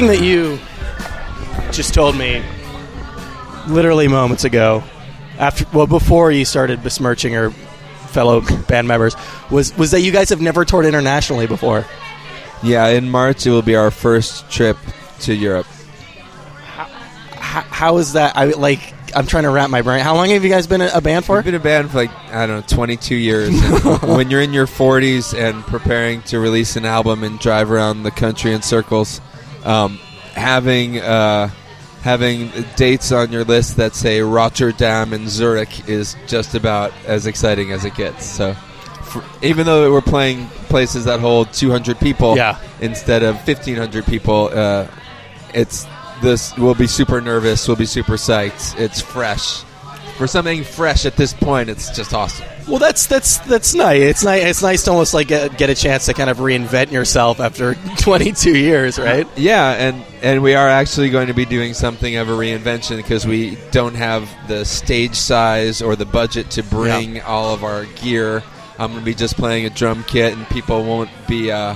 thing that you just told me literally moments ago, after well before you started besmirching your fellow band members, was was that you guys have never toured internationally before. Yeah, in March it will be our first trip to Europe. How, how is that? I like. I'm trying to wrap my brain. How long have you guys been a, a band for? We've been a band for like I don't know, 22 years. When you're in your 40s and preparing to release an album and drive around the country in circles, um, having uh, having dates on your list that say Rotterdam and Zurich is just about as exciting as it gets. So. For, even though we're playing places that hold 200 people Yeah. instead of 1,500 people, uh, it's this. We'll be super nervous. We'll be super psyched. It's fresh. For something fresh at this point, it's just awesome. Well, that's that's that's nice. It's nice. It's nice to almost like get, get a chance to kind of reinvent yourself after 22 years, right? Yeah, and and we are actually going to be doing something of a reinvention because we don't have the stage size or the budget to bring all of our gear. I'm going to be just playing a drum kit, and people won't be uh,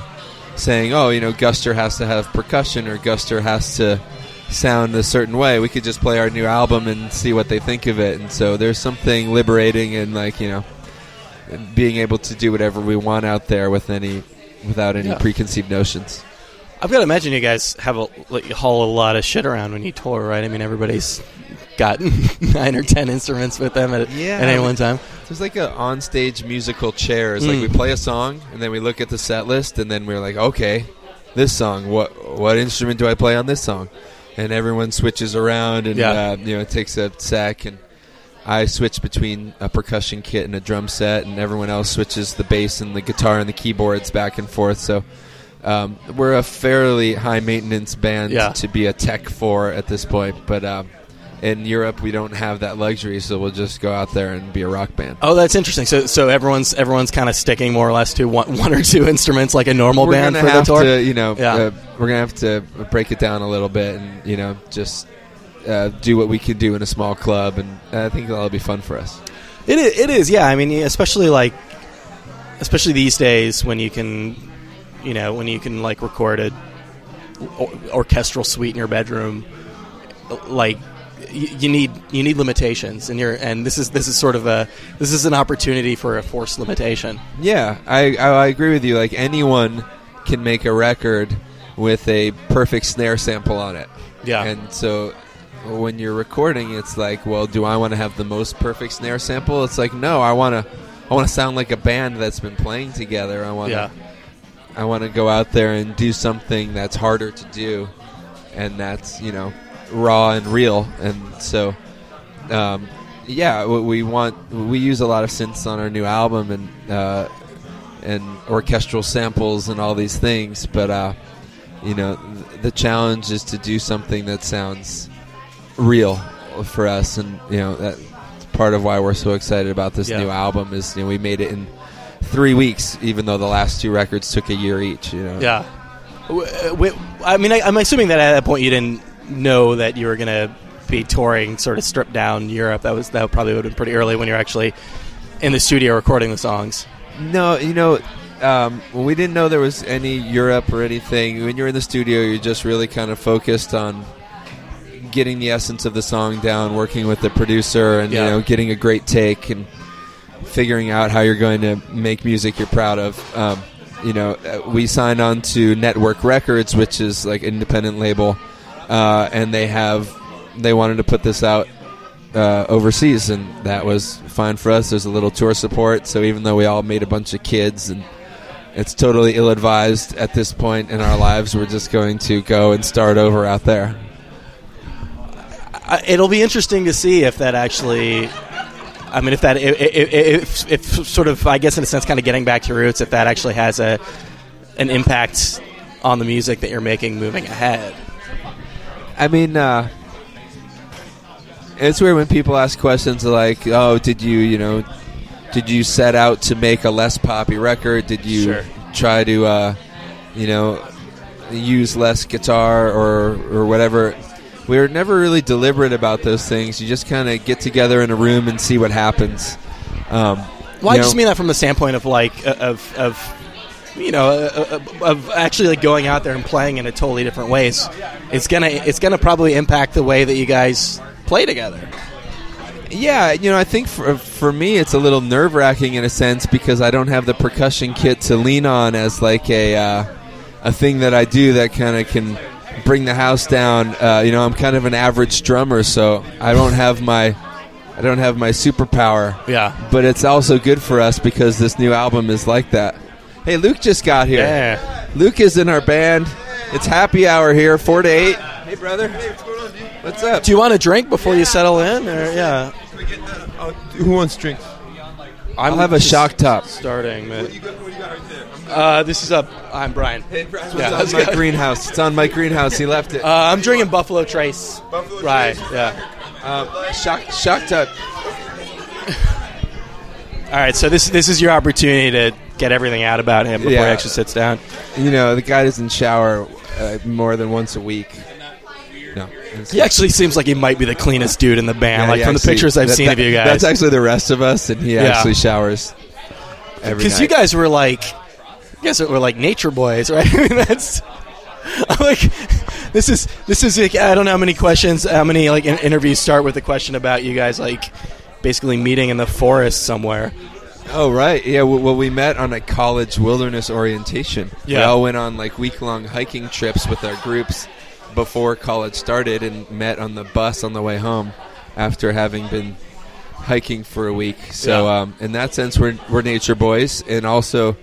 saying, "Oh, you know, Guster has to have percussion or Guster has to sound a certain way." We could just play our new album and see what they think of it. And so there's something liberating in like you know being able to do whatever we want out there with any without any Yeah. preconceived notions. I've got to imagine you guys have a like, you haul a lot of shit around when you tour, right? I mean, everybody's got nine or ten instruments with them at, Yeah. at any one time. There's like a onstage musical chair. It's like Mm. we play a song and then we look at the set list and then we're like, okay, this song. What what instrument do I play on this song? And everyone switches around and Yeah. uh, you know it takes a sec and I switch between a percussion kit and a drum set and everyone else switches the bass and the guitar and the keyboards back and forth. So um, we're a fairly high maintenance band Yeah. to be a tech for at this point, but. Um, in Europe, we don't have that luxury, so we'll just go out there and be a rock band. Oh, that's interesting. So, so everyone's everyone's kind of sticking more or less to one, one or two instruments, like a normal we're band for the tour. to, you know, Yeah. uh, we're gonna have to break it down a little bit, and you know, just uh, do what we can do in a small club, and I think that'll be fun for us. It is, it is, yeah. I mean, especially like, especially these days when you can, you know, when you can like record a or- orchestral suite in your bedroom, like you, you need you need limitations, and you're and this is this is sort of a this is an opportunity for a forced limitation. Yeah, I, I I agree with you. Like anyone can make a record with a perfect snare sample on it. Yeah. and so when you're recording, it's like, well, do I want to have the most perfect snare sample? It's like, no, I want to. I want to sound like a band that's been playing together. I want to. Yeah. I want to go out there and do something that's harder to do, and that's you know raw and real. And so, um, yeah, we want we use a lot of synths on our new album and uh, and orchestral samples and all these things. But uh, you know, th- the challenge is to do something that sounds real for us, and you know that's part of why we're so excited about this Yeah. new album. Is you know we made it in three weeks, even though the last two records took a year each. You know, Yeah. Uh, I mean, I, I'm assuming that at that point you didn't know that you were going to be touring, sort of stripped down Europe. That was that probably would have been pretty early when you're actually in the studio recording the songs. No, you know, um, we didn't know there was any Europe or anything. When you're in the studio, you're just really kind of focused on getting the essence of the song down, working with the producer, and Yeah. you know, getting a great take and figuring out how you're going to make music you're proud of. Um, you know, uh, we signed on to Nettwerk Records, which is like an independent label, uh, and they have they wanted to put this out uh, overseas, and that was fine for us. There's a little tour support, so even though we all made a bunch of kids and it's totally ill-advised at this point in our lives, we're just going to go and start over out there. I, it'll be interesting to see if that actually. I mean, if that, if, if, if, if sort of, I guess in a sense, kind of getting back to roots, if that actually has a an impact on the music that you're making moving ahead. I mean, uh, it's weird when people ask questions like, "Oh, did you, you know, did you set out to make a less poppy record? Did you Sure. try to, uh, you know, use less guitar or or whatever?" We were never really deliberate about those things. You just kind of get together in a room and see what happens. Um, Well, I you just mean that from the standpoint of like uh, of of you know, uh, uh, of actually like going out there and playing in a totally different ways, it's gonna it's gonna probably impact the way that you guys play together. Yeah, you know, I think for for me it's a little nerve wracking in a sense because I don't have the percussion kit to lean on as like a uh, a thing that I do that kind of can bring the house down. Uh, you know, I'm kind of an average drummer, so I don't have my I don't have my superpower. Yeah. But it's also good for us because this new album is like that. Hey, Luke just got here. Yeah. Luke is in our band. It's happy hour here, four to eight. Hey, brother. Hey, what's going on, dude? What's up? Do you want a drink before you settle in? Or yeah, Who wants drinks? I'll have a shock top. starting. But, uh, this is up. I'm Brian. Hey, Brian, Yeah, it's let's on my greenhouse. It's on my greenhouse. He left it. Uh, I'm drinking Buffalo Trace. Buffalo Right. Yeah. Um, shock. All right. So this this is your opportunity to get everything out about him before Yeah. he actually sits down. You know, the guy doesn't shower uh, more than once a week. No. He actually seems like he might be the cleanest dude in the band. Yeah, like from the pictures I've that- seen that- of you guys. That's actually the rest of us, and he Yeah. actually showers because you guys were like, guys were like nature boys, right? I mean, that's. I'm like, this is this is like, I don't know how many questions, how many like in- interviews start with a question about you guys like basically meeting in the forest somewhere. Oh right, yeah. Well, we met on a college wilderness orientation. We Yeah. all went on like week long hiking trips with our groups before college started, and met on the bus on the way home after having been hiking for a week. So, Yeah. um, in that sense, we're we're nature boys, and also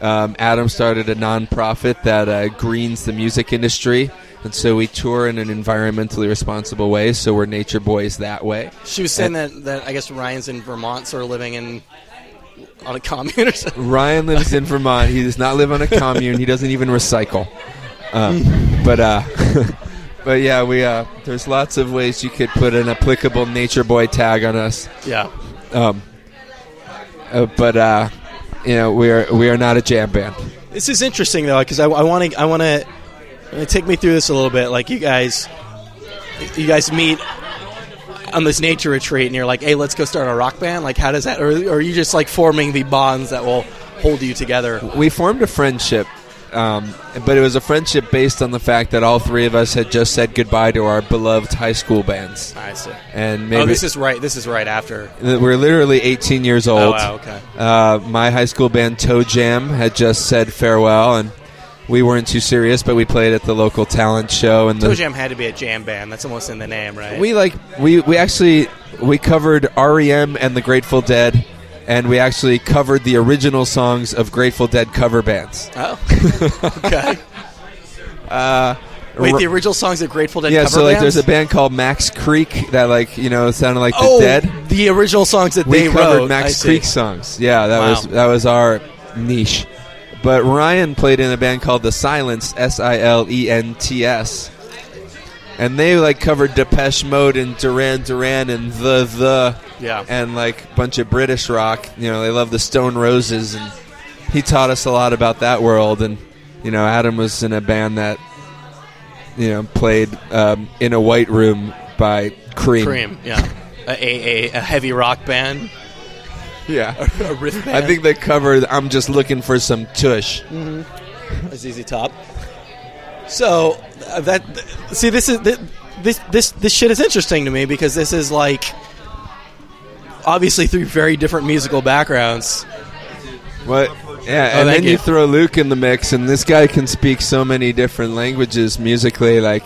um, Adam started a nonprofit that uh, greens the music industry. And so we tour in an environmentally responsible way. So we're nature boys that way. She was saying that that I guess Ryan's in Vermont, so sort of living in on a commune or something. Ryan lives in Vermont. He does not live on a commune. He doesn't even recycle. Um, but uh, but yeah, we uh, there's lots of ways you could put an applicable nature boy tag on us. Yeah. Um, uh, but uh, you know, we are we are not a jam band. This is interesting though, because I want to I want to take me through this a little bit. Like you guys, you guys meet on this nature retreat, and you're like, "Hey, let's go start a rock band." Like, how does that? Or, or are you just like forming the bonds that will hold you together? We formed a friendship. Um, but it was a friendship based on the fact that all three of us had just said goodbye to our beloved high school bands, I see. and maybe oh, this is right. This is right after. we're literally 18 years old. Oh, wow. Okay. Uh, my high school band Toe Jam had just said farewell, and we weren't too serious, but we played at the local talent show. And the, Toe Jam had to be a jam band. That's almost in the name, right? we like we we actually we covered REM and the Grateful Dead, and we actually covered the original songs of Grateful Dead cover bands. oh. okay. Uh, Wait, the original songs of Grateful Dead yeah, cover so like bands? there's a band called Max Creek that like you know sounded like the oh, Dead. the original songs that we they covered wrote. Max. Creek songs. Yeah, that Wow. was that was our niche. But Ryan played in a band called The Silents, S I L E N T S, and they like covered Depeche Mode and Duran Duran and the the Yeah. and like a bunch of British rock. You know, they love the Stone Roses, and he taught us a lot about that world. And you know, Adam was in a band that you know played um, in a white room by Cream. Cream. Yeah. A, a, a, a heavy rock band. Yeah. A riff band. I think they covered. I'm just looking for some tush. a ZZ Top. So uh, that see this is this this this shit is interesting to me because this is like obviously three very different musical backgrounds. What? Yeah, Oh, and then you. you. throw Luke in the mix, and this guy can speak so many different languages musically. Like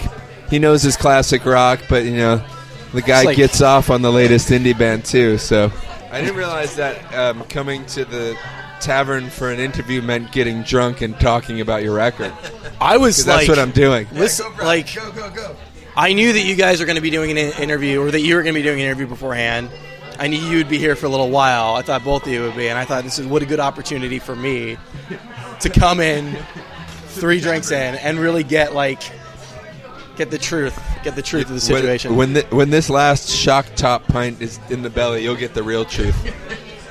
he knows his classic rock, but you know, the guy like- gets off on the latest indie band too. So I didn't realize that um, coming to the tavern for an interview meant getting drunk and talking about your record. I was like, that's what I'm doing. listen, like I knew that you guys are going to be doing an interview, or that you were going to be doing an interview beforehand. I knew you'd be here for a little while. I thought both of you would be, and I thought this is what a good opportunity for me to come in, three drinks in, and really get like get the truth, get the truth of the situation. When when, thi- when this last shock top pint is in the belly, you'll get the real truth.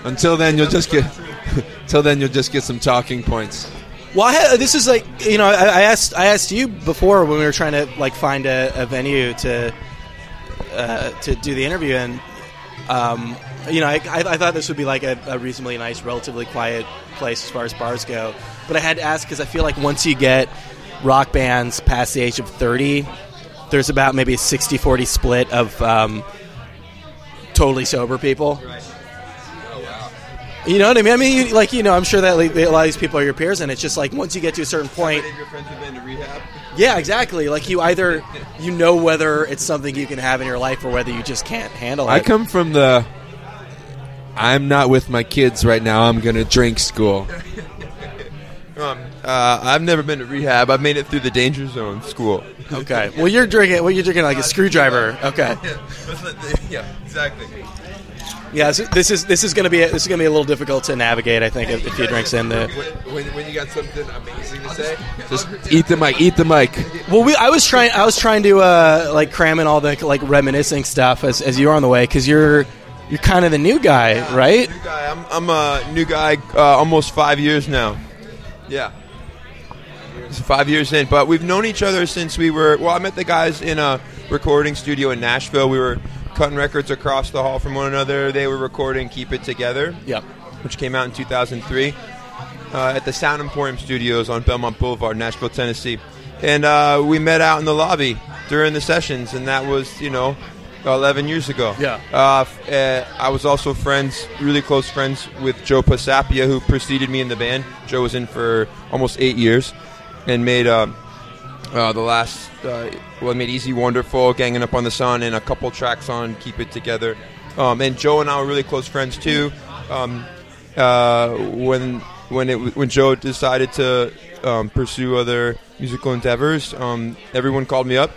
Until then, you'll just get. Until then, you'll just get some talking points. Well, had, this is like you know I, I asked I asked you before when we were trying to like find a, a venue to uh, to do the interview and um, you know, I, I, I thought this would be like a, a reasonably nice, relatively quiet place as far as bars go. But I had to ask because I feel like once you get rock bands past the age of 30, there's about maybe a 60 40 split of um, totally sober people. You know what I mean? I mean, you, like, you know, I'm sure that like, a lot of these people are your peers, and it's just like once you get to a certain point. your friends have been to rehab? Yeah, exactly. Like, you either, you know whether it's something you can have in your life or whether you just can't handle it. I come from the. I'm not with my kids right now. I'm going to drink school. Um, uh, I've never been to rehab. I've made it through the danger zone school. Okay. Well, you're drinking. Well, you're drinking like a screwdriver. Okay. yeah, exactly. Yeah. This is this is gonna be this is gonna be a little difficult to navigate. I think if, if you drinks in the. When, when you got something amazing to say, just eat the mic. Eat the mic. Well, we I was trying I was trying to uh, like cram in all the like reminiscing stuff as as you are on the way because you're you're kind of the new guy, right? New guy. I'm, I'm a new guy. Uh, almost five years now. Yeah. It's five years in, but we've known each other since we were. Well, I met the guys in a recording studio in Nashville. We were cutting records across the hall from one another. They were recording "Keep It Together," Yep. which came out in 2003 uh, at the Sound Emporium Studios on Belmont Boulevard, Nashville, Tennessee. And uh, we met out in the lobby during the sessions, and that was, you know, 11 years ago. Yeah. Uh, uh, I was also friends, really close friends with Joe Pisapia, who preceded me in the band. Joe was in for almost eight years and made uh, uh, the last, uh, well, made Easy Wonderful, Ganging Up on the Sun, and a couple tracks on Keep It Together. Um, and Joe and I were really close friends too. Um, uh, when when it when Joe decided to um, pursue other musical endeavors, um, everyone called me up.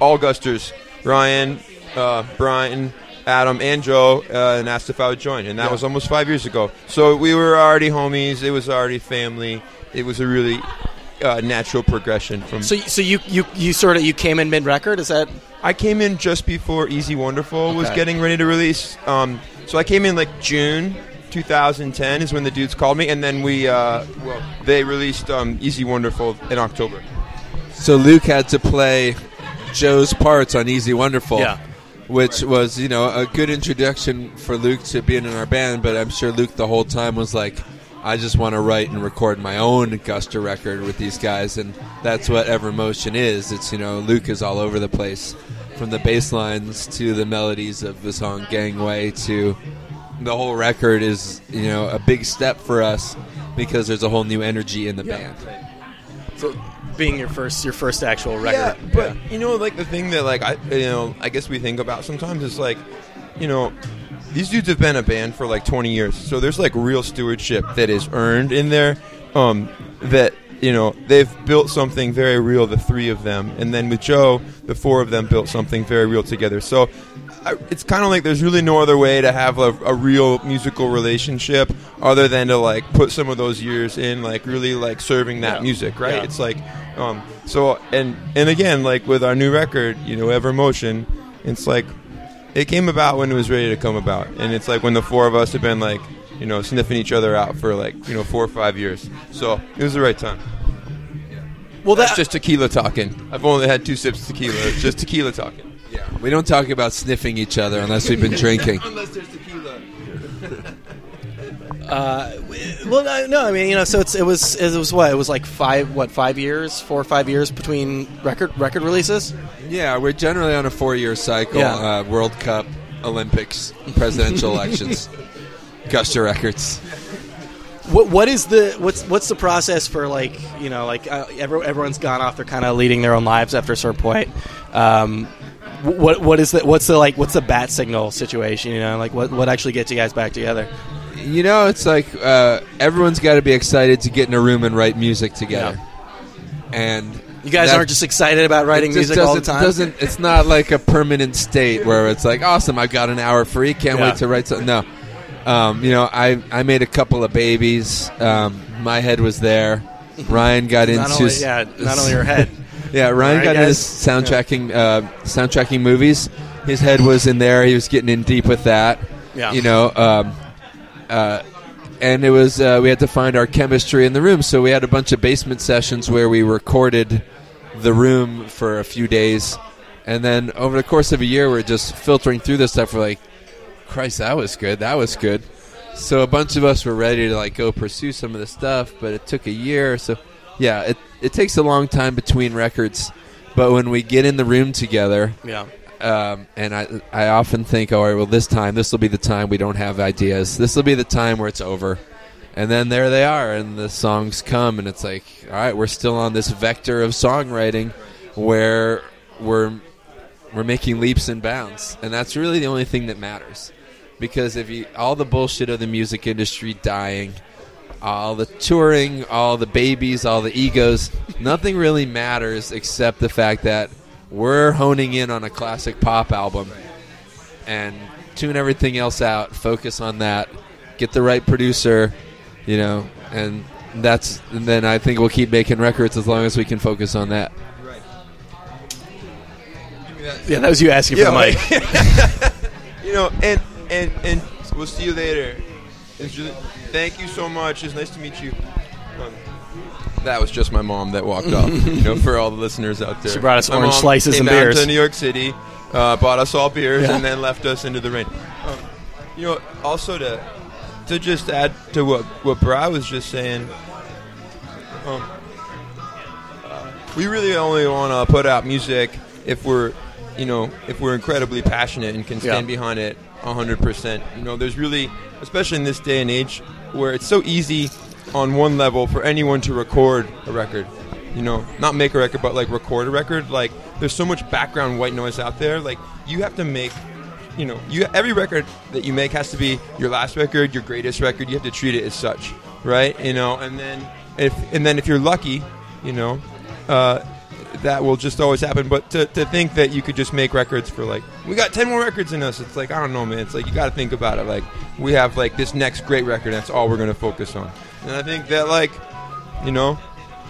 All Gusters, Ryan, uh, Brian, Adam, and Joe, uh, and asked if I would join, and that Yeah. was almost five years ago. So we were already homies. It was already family. It was a really uh, natural progression from. So so you you you sort of you came in mid record. Is that I came in just before Easy Wonderful was getting ready to release. Um, so I came in like June 2010 is when the dudes called me, and then we uh, well they released um, Easy Wonderful in October. So Luke had to play Joe's parts on Easy Wonderful. Yeah. Which was, you know, a good introduction for Luke to being in our band, but I'm sure Luke the whole time was like, I just want to write and record my own Guster record with these guys, and that's what Evermotion is. It's, you know, Luke is all over the place, from the bass lines to the melodies of the song Gangway to the whole record is, you know, a big step for us because there's a whole new energy in the band. so being your first your first actual Yeah, record? but you know, like the thing that like I you know I guess we think about sometimes is like, you know, these dudes have been a band for like 20 years, so there's like real stewardship that is earned in there. Um, that you know they've built something very real, the three of them, and then with Joe, the four of them built something very real together. So. I, it's kind of like there's really no other way to have a, a real musical relationship other than to like put some of those years in like really like serving that Yeah. music right Yeah. it's like um, so and and again like with our new record you know Evermotion it's like it came about when it was ready to come about. And it's like when the four of us have been like you know sniffing each other out for like you know four or five years. So it was the right time. Well, that's that just tequila talking. I've only had two sips of tequila. It's just tequila talking. Yeah, we don't talk about sniffing each other unless we've been drinking. unless there's tequila well, no, I mean, you know, so it's it was it was what it was like five what five years, four or five years between record record releases. Yeah, we're generally on a four-year cycle: Yeah. uh, World Cup, Olympics, presidential elections, Guster Records. What what is the what's what's the process for like you know like uh, every, everyone's gone off, they're kind of leading their own lives after a certain point. Um, what what is the what's the like what's the bat signal situation? You know, like what what actually gets you guys back together? You know, it's like uh, everyone's got to be excited to get in a room and write music together. And You guys that- aren't just excited about writing it music all the time. Doesn't it's not like a permanent state where it's like awesome. I've got an hour free. Can't Yeah. wait to write something. No, um, you know, I I made a couple of babies. Um, my head was there. Ryan got into only, yeah, not only your head. Yeah, Ryan right, got into soundtracking uh, soundtracking movies. His head was in there. He was getting in deep with that. Yeah. You know, um, uh, and it was uh, we had to find our chemistry in the room. So we had a bunch of basement sessions where we recorded the room for a few days, and then over the course of a year, we're just filtering through this stuff. We're like, Christ, that was good. That was good. So a bunch of us were ready to like go pursue some of the stuff, but it took a year. So yeah, it it takes a long time between records. But when we get in the room together, Yeah. Um, and I I often think, all right, well, this time this will be the time we don't have ideas. This will be the time where it's over. And then there they are, and the songs come, and it's like, all right, we're still on this vector of songwriting, where we're we're making leaps and bounds, and that's really the only thing that matters. Because if you all the bullshit of the music industry dying, all the touring, all the babies, all the egos, nothing really matters except the fact that we're honing in on a classic pop album and tune everything else out, focus on that, get the right producer, you know, and that's and then I think we'll keep making records as long as we can focus on that. Yeah, that was you asking for the mic. you know, and and and we'll see you later. It's really, thank you so much. It's nice to meet you. Um, that was just my mom that walked off. you know, for all the listeners out there, She brought us My orange mom slices came and down beers. to New York City, uh, bought us all beers, Yeah. and then left us into the rain. Um, you know, also to to just add to what what Bri was just saying. Um, uh, we really only want to put out music if we're, you know, if we're incredibly passionate and can stand Yeah. behind it 100%. You know, there's really, especially in this day and age, where it's so easy on one level for anyone to record a record. You know, not make a record, but like record a record. Like, there's so much background white noise out there. Like, you have to make you know, you every record that you make has to be your last record, your greatest record. You have to treat it as such, right? You know, and then if and then if you're lucky, you know, uh, that will just always happen. But to, to think that you could just make records for like we got ten more records in us, it's like I don't know, man. It's like you got to think about it. Like we have like this next great record. That's all we're gonna focus on. And I think that like, you know.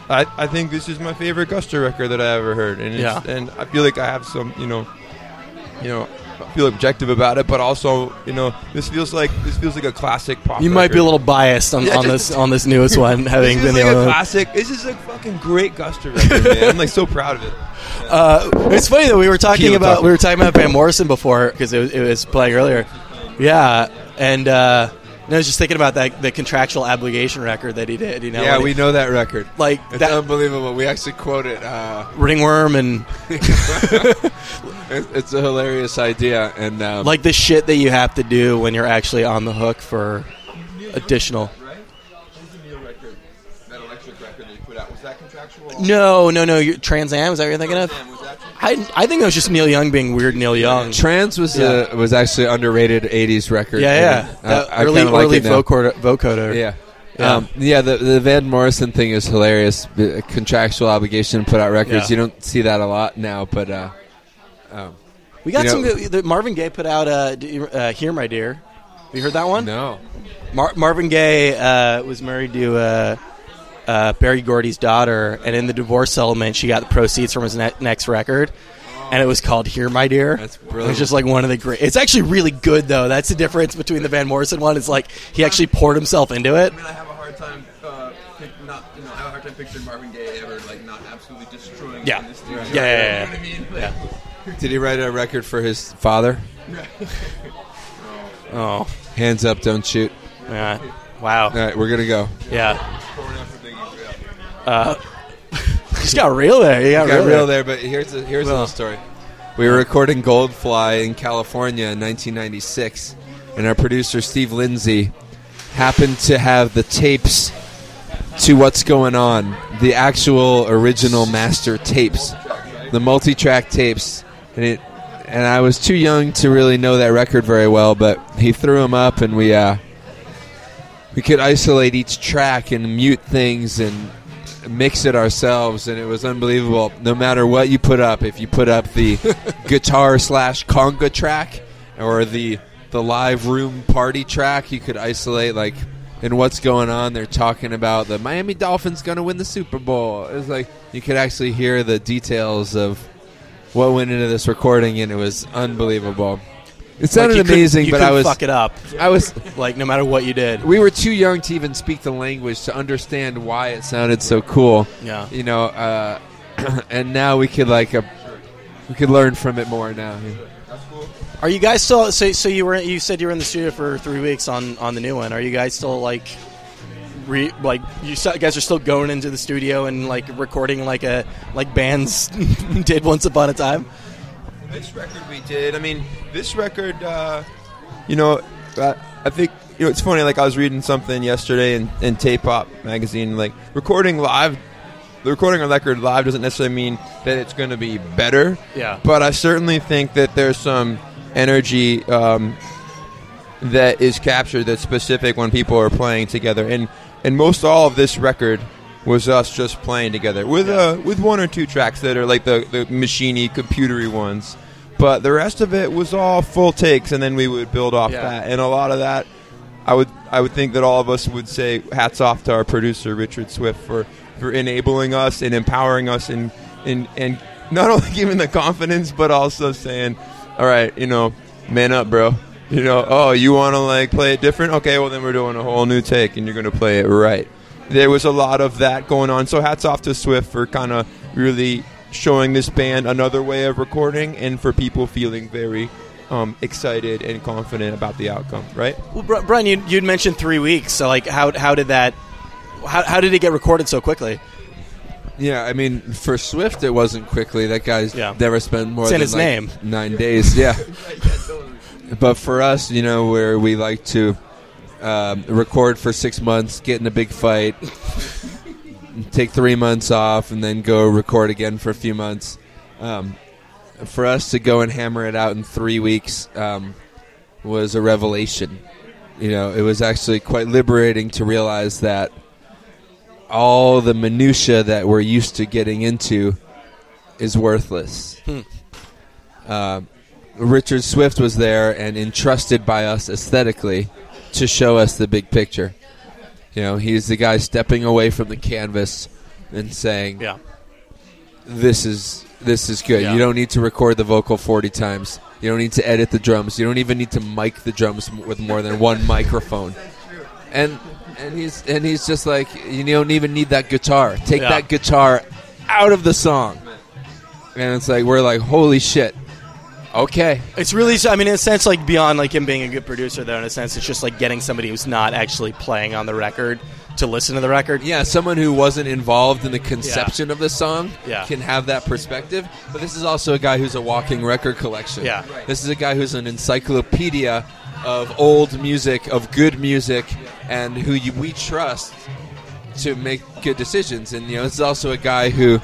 I, I think this is my favorite Guster record that I ever heard, and it's, Yeah. and I feel like I have some, you know, you know, feel objective about it, but also, you know, this feels like this feels like a classic pop. You might be a little biased on, Yeah, on this on this newest one, having This is been like the only classic. This is a fucking great Guster record, man. I'm like so proud of it. Uh, it's funny that we were talking about talking. we were talking about Van Morrison before because it, was- it was playing earlier. Yeah, and uh, I was just thinking about that the contractual obligation record that he did. You know, yeah, we he- know that record. like It's that unbelievable. We actually quote it. Uh, ringworm and it- it's a hilarious idea, and um, like the shit that you have to do when you're actually on the hook for additional. That electric record they put out was that contractual? No, no, no. You're, Trans Am is that what you're thinking of? I, I think it was just Neil Young being weird. Neil Young. Trans was Yeah. uh, was actually underrated '80s record. Yeah, yeah. and, I, early like early vocoder, vocoder. Yeah. Yeah. Um, yeah, the the Van Morrison thing is hilarious. Contractual obligation to put out records. Yeah. You don't see that a lot now, but uh, um, We got some. know- The Marvin Gaye put out uh, uh, "Here, My Dear." You heard that one? no. Mar- Marvin Gaye uh, was married to uh, Berry Gordy's daughter, and in the divorce settlement, she got the proceeds from his ne- next record, and it was called "Here, My Dear." That's brilliant. was just like one of the great. It's actually really good though. That's the difference between the Van Morrison one. It's like he actually poured himself into it. I mean, I have a hard time, uh, pic- not, you know, I have a hard time picturing Marvin Gaye ever like not absolutely destroying. Yeah. in the studio. Yeah, yeah, yeah, You know what I mean? Like, Yeah. Did he write a record for his father? Oh, Hands up, don't shoot. yeah. Wow. All right, we're gonna go. Yeah. Uh, just got real there. You got, got real, real there. there, but here's a, here's a little story. We were recording Goldfly in California in 1996, and our producer Steve Lindsay happened to have the tapes to what's going on, the actual original master tapes, the multi-track tapes, and it. And I was too young to really know that record very well, but he threw them up, and we uh, we could isolate each track and mute things and mix it ourselves and it was unbelievable. No matter what you put up if you put up the guitar slash conga track or the the live room party track you could isolate like and what's going on. They're talking about the miami dolphins going to win the super bowl. It's like you could actually hear the details of what went into this recording and it was unbelievable it sounded Like, you amazing you but i was fuck it up. i was Like no matter what you did. we were too young to even speak the language to understand why it sounded so cool. Yeah. You know, uh, and now we could like uh, we could learn from it more now. That's. Are you guys still? So, so you were you said you were in the studio for three weeks on on the new one. Are you guys still like? Re, like you guys are still going into the studio and like recording like a like bands did once upon a time. This record we did. I mean, this record. Uh, you know, uh, I think you know it's funny. Like I was reading something yesterday in, in Tape Op magazine. Like recording live, the recording a record live doesn't necessarily mean that it's going to be better. Yeah. But I certainly think that there's some energy um, that is captured that's specific when people are playing together. And and most all of this record was us just playing together with uh, with one or two tracks that are like the the machiney computery ones. But the rest of it was all full takes, and then we would build off Yeah. that. And a lot of that, I would I would think that all of us would say hats off to our producer Richard Swift for for enabling us and empowering us and and and not only giving the confidence but also saying, all right, you know, man up, bro. You know, oh, you want to like play it different? Okay, well then we're doing a whole new take, and you're going to play it right. There was a lot of that going on. So hats off to Swift for kind of really showing this band another way of recording, and for people feeling very um, excited and confident about the outcome. Right? Well, Brian, you you'd mentioned three weeks. So like, how how did that? How, how did it get recorded so quickly? Yeah, I mean, for Swift, it wasn't quickly. That guy's Yeah. never spent more It's in than his like, name. nine days. Yeah, but for us, you know, where we like to um, record for six months, get in a big fight, take three months off, and then go record again for a few months. Um, for us to go and hammer it out in three weeks um, was a revelation. You know, it was actually quite liberating to realize that all the minutia that we're used to getting into is worthless. Uh, Richard Swift was there and entrusted by us aesthetically to show us the big picture. You know, he's the guy stepping away from the canvas and saying, Yeah. "This is this is good. Yeah. You don't need to record the vocal forty times. You don't need to edit the drums. You don't even need to mic the drums with more than one microphone." And and he's and he's just like, you don't even need that guitar. Take Yeah. that guitar out of the song. And it's like we're like, holy shit. Okay. It's really, I mean, in a sense, like beyond like him being a good producer, though. In a sense, it's just like getting somebody who's not actually playing on the record to listen to the record. Yeah, someone who wasn't involved in the conception of the song Yeah. can have that perspective. But this is also a guy who's a walking record collection. Yeah. This is a guy who's an encyclopedia of old music, of good music, and who you, we trust to make good decisions. And you know, this is also a guy who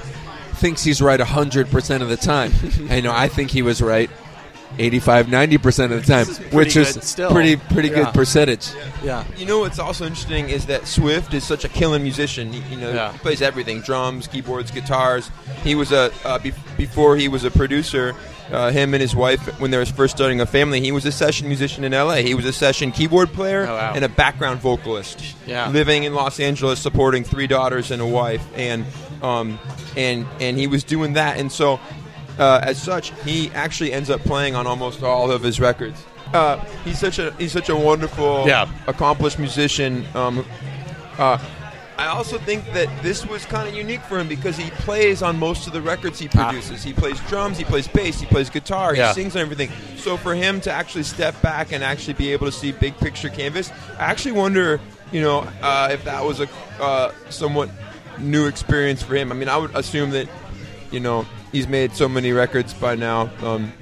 thinks he's right 100% of the time. and, you know, I think he was right 85 90% of the time, is pretty which is still. pretty pretty Yeah. good percentage. Yeah. You know what's also interesting is that Swift is such a killing musician. You, you know, Yeah. he plays everything: drums, keyboards, guitars. He was a uh, be- before he was a producer. Uh, him and his wife, when they were first starting a family, he was a session musician in L.A. He was a session keyboard player Oh, wow. and a background vocalist. Yeah. living in Los Angeles, supporting three daughters and a wife, and um, and and he was doing that, and so uh, as such, he actually ends up playing on almost all of his records. Uh, he's such a he's such a wonderful, Yeah. accomplished musician. Um, uh, I also think that this was kind of unique for him because he plays on most of the records he produces. He plays drums, he plays bass, he plays guitar, Yeah. he sings on everything. So for him to actually step back and actually be able to see big picture canvas, I actually wonder, you know, uh, if that was a uh, somewhat new experience for him. I mean, I would assume that, you know, he's made so many records by now. Um,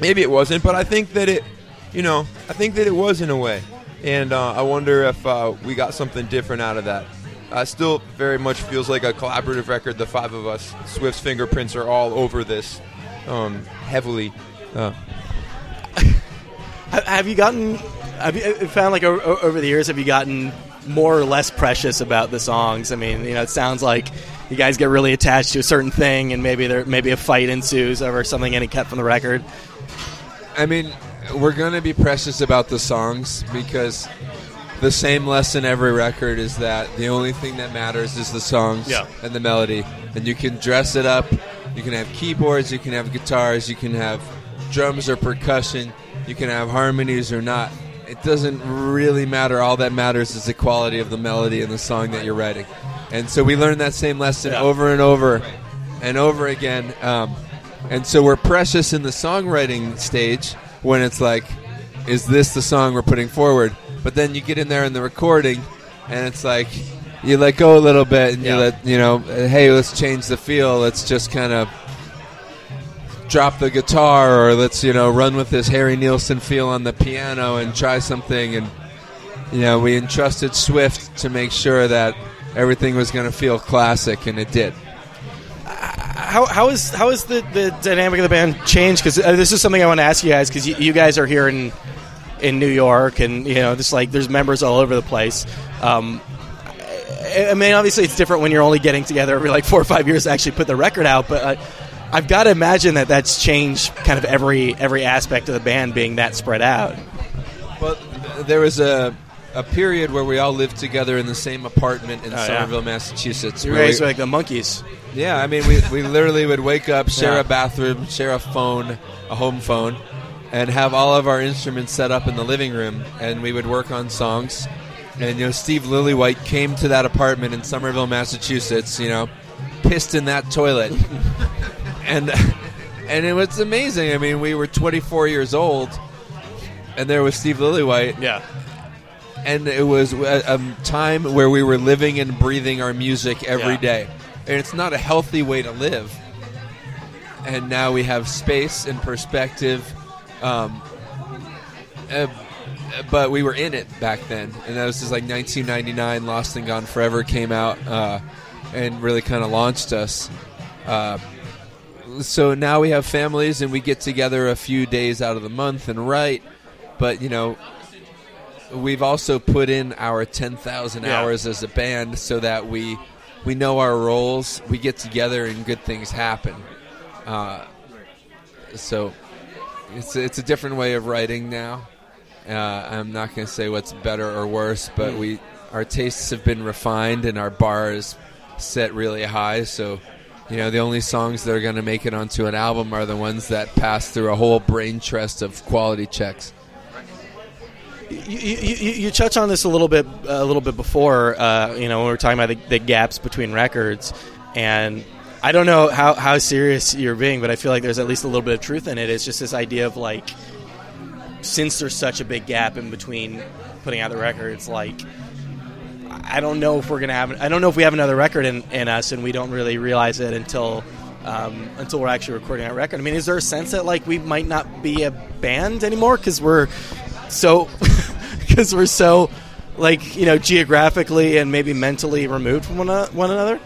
maybe it wasn't, but I think that it, you know, I think that it was in a way. And uh, I wonder if uh, we got something different out of that. Uh, still very much feels like a collaborative record. The five of us, Swift's fingerprints are all over this um, heavily. Uh, Have you gotten? Have you uh, found like over the years? Have you gotten more or less precious about the songs? I mean, you know, it sounds like you guys get really attached to a certain thing, and maybe there maybe a fight ensues over something getting cut from the record. I mean, we're going to be precious about the songs because the same lesson every record is that the only thing that matters is the songs Yeah. and the melody. And you can dress it up. You can have keyboards, you can have guitars, you can have drums or percussion, you can have harmonies or not. It doesn't really matter. All that matters is the quality of the melody and the song that you're writing. And so we learned that same lesson Yeah. over and over and over again. Um, and so we're precious in the songwriting stage, when it's like, is this the song we're putting forward? But then you get in there in the recording, and it's like you let go a little bit, and Yeah. you let you know, hey, let's change the feel. Let's just kind of drop the guitar, or let's you know run with this Harry Nilsson feel on the piano and try something. And you know, we entrusted Swift to make sure that everything was going to feel classic, and it did. how how is how is the, the dynamic of the band changed? Because uh, this is something I want to ask you guys because you, you guys are here in in New York, and you know, just like there's members all over the place. Um, I, I mean, obviously, it's different when you're only getting together every like four or five years to actually put the record out, but. Uh, I've got to imagine that that's changed kind of every every aspect of the band being that spread out. Well, there was a a period where we all lived together in the same apartment in Oh, yeah. Somerville, Massachusetts. You where guys we- are like the Monkees. yeah, I mean, we, we literally would wake up, share Yeah. a bathroom, share a phone, a home phone, and have all of our instruments set up in the living room, and we would work on songs. And you know, Steve Lillywhite came to that apartment in Somerville, Massachusetts. You know, pissed in that toilet, and and it was amazing. I mean, we were 24 years old, and there was Steve Lillywhite, Yeah. And it was a, a time where we were living and breathing our music every Yeah. day, and it's not a healthy way to live. And now we have space and perspective, um, uh, but we were in it back then, and that was just like 1999. Lost and Gone Forever came out, uh, and really kind of launched us. Uh, so now we have families, and we get together a few days out of the month and write. But you know, we've also put in our 10,000 Yeah. hours as a band so that we we know our roles. We get together and good things happen. Uh, so it's it's a different way of writing now. Uh, I'm not going to say what's better or worse, but we our tastes have been refined and our bar is set really high. So you know the only songs that are going to make it onto an album are the ones that pass through a whole brain trust of quality checks. You, you, you, you touch on this a little bit a little bit before, uh, you know, when we were talking about the, the gaps between records, and I don't know how, how serious you're being, but I feel like there's at least a little bit of truth in it. It's just this idea of like, since there's such a big gap in between putting out the records, like, I don't know if we're gonna have. I don't know if we have another record in, in us, and we don't really realize it until um, until we're actually recording that record. I mean, is there a sense that like we might not be a band anymore because we're so because we're so like you know geographically and maybe mentally removed from one, one another?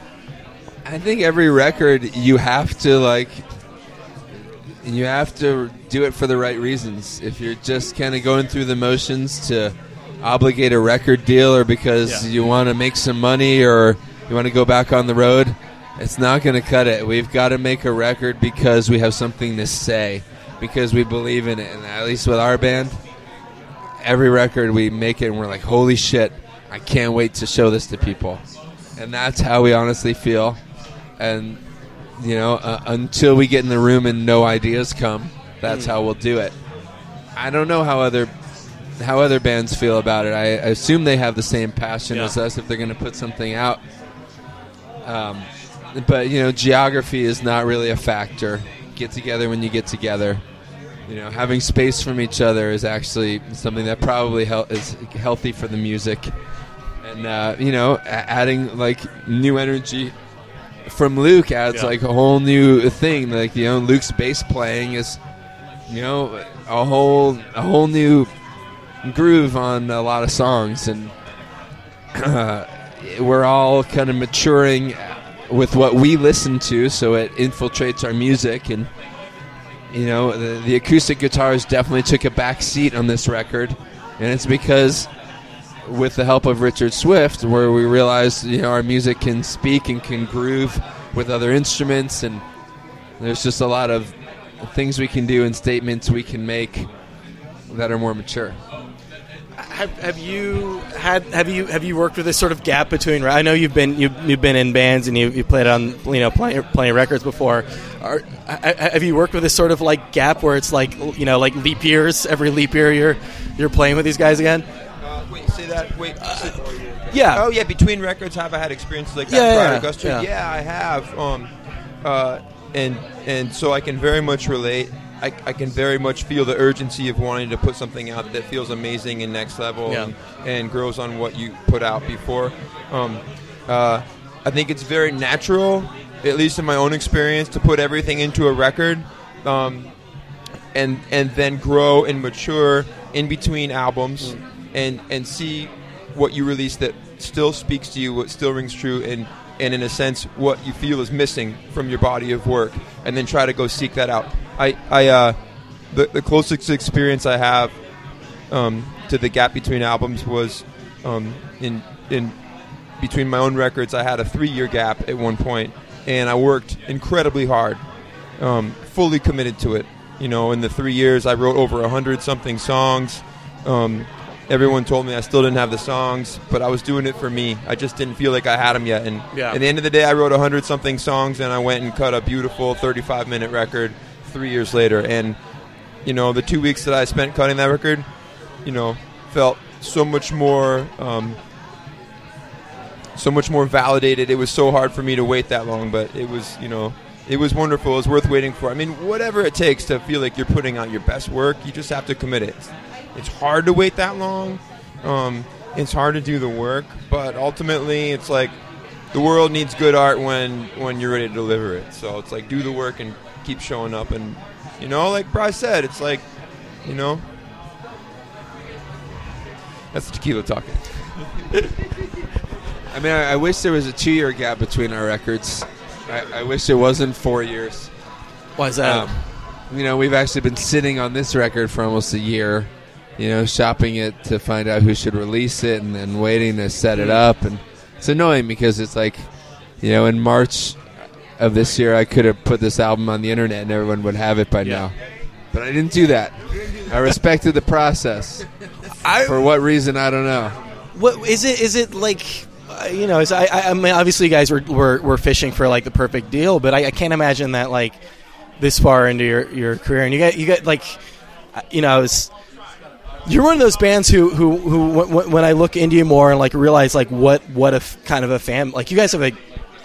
I think every record you have to like you have to do it for the right reasons. If you're just kind of going through the motions to obligate a record deal or because Yeah. you want to make some money or you want to go back on the road, it's not going to cut it. We've got to make a record because we have something to say, because we believe in it. And at least with our band, every record we make it and we're like, holy shit, I can't wait to show this to people. And that's how we honestly feel. And, you know, uh, until we get in the room and no ideas come, that's how we'll do it. I don't know how other how other bands feel about it. I, I assume they have the same passion Yeah. as us if they're going to put something out. Um, but you know, geography is not really a factor. Get together when you get together. You know, having space from each other is actually something that probably hel- is healthy for the music. And uh, you know, a- adding like new energy from Luke adds Yeah. like a whole new thing. Like you know, Luke's bass playing is you know a whole a whole new groove on a lot of songs, and uh, we're all kind of maturing with what we listen to, so it infiltrates our music and. You know, the, the acoustic guitars definitely took a back seat on this record, and it's because, with the help of Richard Swift, where we realized you know our music can speak and can groove with other instruments, and there's just a lot of things we can do and statements we can make that are more mature. Have, have you had have you have you worked with this sort of gap between? I know you've been you've, you've been in bands and you you played on you know playing of records before. Are, have you worked with this sort of like gap where it's like you know like leap years? Every leap year you're you're playing with these guys again. Uh, wait, say that. Wait. say- Yeah. Oh yeah, between records, have I had experiences like that Yeah, prior yeah, to Guster? yeah. Yeah. I have. Um, uh, and and so I can very much relate. I, I can very much feel the urgency of wanting to put something out that feels amazing and next level Yeah. and, and grows on what you put out before. Um, uh, I think it's very natural, at least in my own experience, to put everything into a record. Um, and and then grow and mature in between albums and and see what you release that still speaks to you what still rings true and and in a sense what you feel is missing from your body of work and then try to go seek that out i i uh the, the closest experience i have um, to the gap between albums was um, in in between my own records i had a three year gap at one point and i worked incredibly hard um, fully committed to it. You know, in the three years, I wrote over a hundred something songs. Everyone told me I still didn't have the songs, but I was doing it for me. I just didn't feel like I had them yet. And Yeah. at the end of the day, I wrote a hundred something songs, and I went and cut a beautiful 35 minute record three years later. And you know, the two weeks that I spent cutting that record, you know, felt so much more. Um, so much more validated. It was so hard for me to wait that long, but it was, you know, it was wonderful. It was worth waiting for. I mean, whatever it takes to feel like you're putting out your best work, you just have to commit it. It's hard to wait that long. Um, it's hard to do the work, but ultimately, it's like the world needs good art when when you're ready to deliver it. So it's like do the work and keep showing up, and you know, like Bryce said, it's like, you know, that's tequila talking. I mean, I, I wish there was a two-year gap between our records. I, I wish it wasn't four years. Why is that? Um, you know, we've actually been sitting on this record for almost a year. You know, shopping it to find out who should release it, and then waiting to set it up. And it's annoying because it's like, you know, in March of this year, I could have put this album on the internet and everyone would have it by Yeah. now. But I didn't do that. I respected the process. I, For what reason, I don't know. What is it? Is it like uh, you know? Is I, I, I mean, obviously, you guys were, were were fishing for like the perfect deal, but I, I can't imagine that like this far into your, your career, and you get you get like uh, you know, it's, you're one of those bands who who who when, when I look into you more and like realize like what what a f- kind of a fan like you guys have a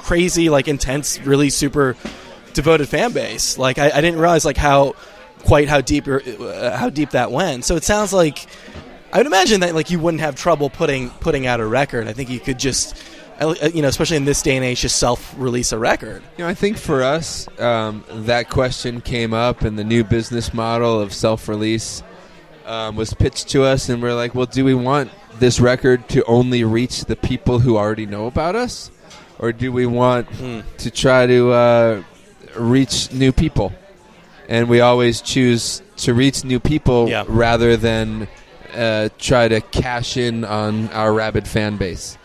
crazy like intense, really super devoted fan base. Like I, I didn't realize like how quite how deep uh, how deep that went. So it sounds like I would imagine that like you wouldn't have trouble putting putting out a record. I think you could just, uh, you know, especially in this day and age, just self release a record. You know, I think for us, um, that question came up, and the new business model of self-release um, was pitched to us, and we're like, "Well, do we want this record to only reach the people who already know about us, or do we want to try to uh, reach new people?" And we always choose to reach new people Yeah. rather than uh, try to cash in on our rabid fan base.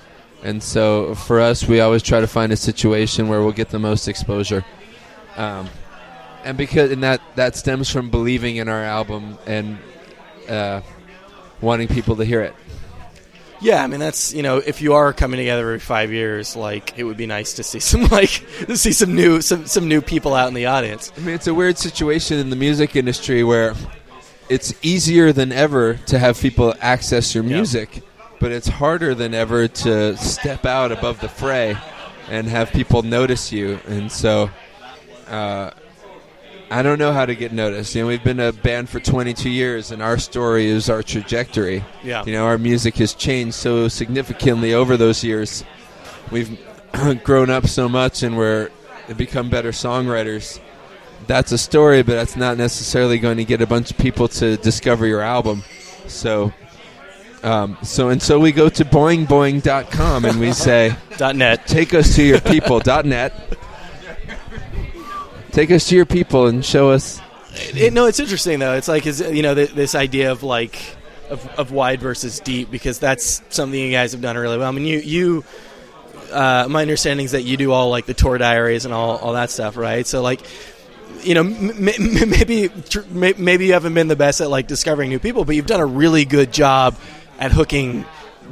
And so for us, we always try to find a situation where we'll get the most exposure. Um, and because and that that stems from believing in our album and uh, wanting people to hear it. Yeah, I mean that's you know if you are coming together every five years, like it would be nice to see some like to see some new some some new people out in the audience. I mean, it's a weird situation in the music industry where it's easier than ever to have people access your Yeah. music, but it's harder than ever to step out above the fray and have people notice you. And so, uh, I don't know how to get noticed. You know, we've been a band for 22 years, and our story is our trajectory. Yeah. You know, our music has changed so significantly over those years. We've grown up so much, and we're become better songwriters. That's a story, but that's not necessarily going to get a bunch of people to discover your album. So, um, so and so we go to boingboing.com and we say, net. take us to your people net. Take us to your people and show us. It, no, it's interesting though. It's like you know th- this idea of like of, of wide versus deep because that's something you guys have done really well. I mean, you you. Uh, my understanding is that you do all like the tour diaries and all, all that stuff, right? So like, you know, maybe maybe you haven't been the best at like discovering new people, but you've done a really good job at hooking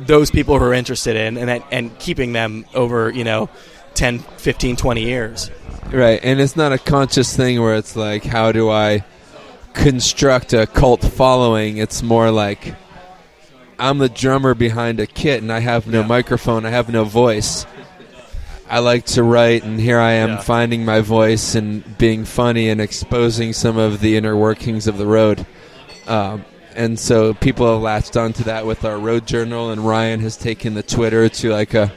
those people who are interested in and and keeping them over you know 10 15 20 years Right, and it's not a conscious thing where it's like, how do I construct a cult following? It's more like, I'm the drummer behind a kit and I have no Yeah. microphone, I have no voice. I like to write, and here I am Yeah. finding my voice and being funny and exposing some of the inner workings of the road. Um, and so people have latched onto that with our road journal, and Ryan has taken the Twitter to like a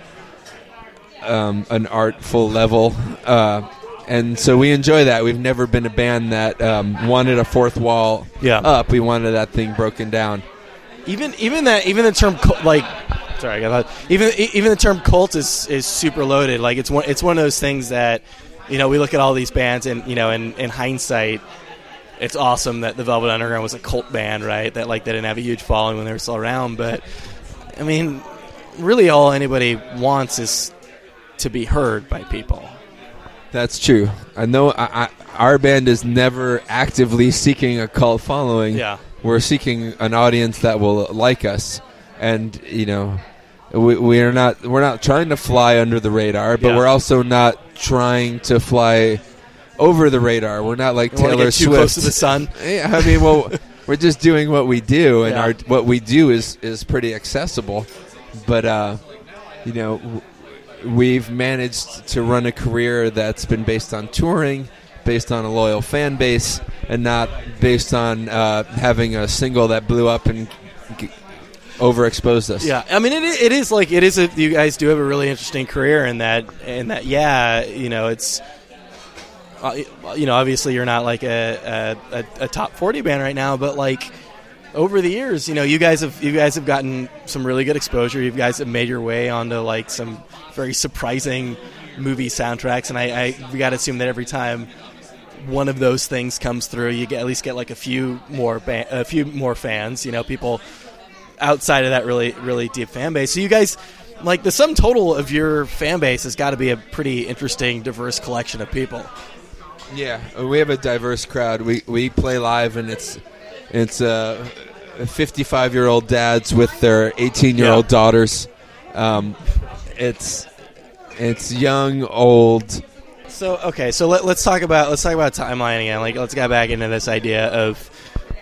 um, an artful level. Uh, and so we enjoy that. We've never been a band that um, wanted a fourth wall Yeah. up. We wanted that thing broken down. even even that even the term cult, like sorry I got even even the term cult is is super loaded like it's one it's one of those things that you know we look at all these bands and you know in, in hindsight it's awesome that the Velvet Underground was a cult band right that like they didn't have a huge following when they were still around but I mean really all anybody wants is to be heard by people That's true. I know I, I, our band is never actively seeking a cult following. yeah We're seeking an audience that will like us, and you know, we, we are not we're not trying to fly under the radar, but Yeah. we're also not trying to fly over the radar. We're not like Taylor Swift. close to the sun Yeah, I mean, well, we're just doing what we do, and Yeah. our what we do is is pretty accessible. But uh, you know, we've managed to run a career that's been based on touring, based on a loyal fan base, and not based on uh, having a single that blew up and g- overexposed us. Yeah, I mean it. It is like it is. A, you guys do have a really interesting career in that. In that, yeah, you know, it's. Uh, you know, obviously you're not like a, a, a, top forty band right now, but like over the years, you know, you guys have you guys have gotten some really good exposure. You guys have made your way onto like some very surprising movie soundtracks, and I, I we got to assume that every time one of those things comes through, you get at least get like a few more ba- a few more fans. You know, people outside of that really really deep fan base. So you guys like the sum total of your fan base has got to be a pretty interesting, diverse collection of people. Yeah, we have a diverse crowd. We we play live, and it's it's uh, 55 year old dads with their 18 year old daughters. Um, it's it's young, old. So okay, so let, let's talk about let's talk about timeline again. Like let's get back into this idea of.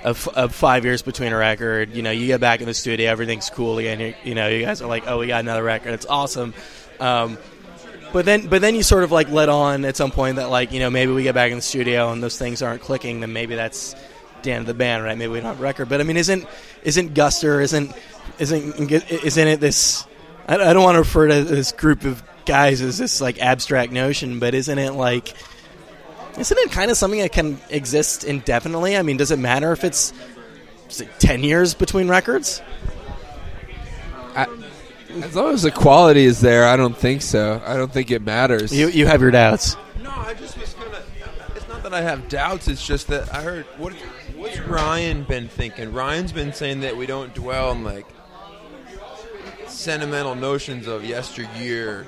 Of, of five years between a record, you know, you get back in the studio, everything's cool again. You, you know, you guys are like, oh, we got another record, it's awesome. Um, but then, but then you sort of like let on at some point that like, you know, maybe we get back in the studio and those things aren't clicking. Then maybe that's the end of the band, right? Maybe we don't have a record. But I mean, isn't isn't Guster isn't isn't isn't it this? I, I don't want to refer to this group of guys as this like abstract notion, but isn't it like? Isn't it kind of something that can exist indefinitely? I mean, does it matter if it's it ten years between records? As long as the quality is there, I don't think so. I don't think it matters. You you have your doubts. No, I just was gonna. It's not that I have doubts. It's just that I heard what what's Ryan been thinking. Ryan's been saying that we don't dwell on like sentimental notions of yesteryear.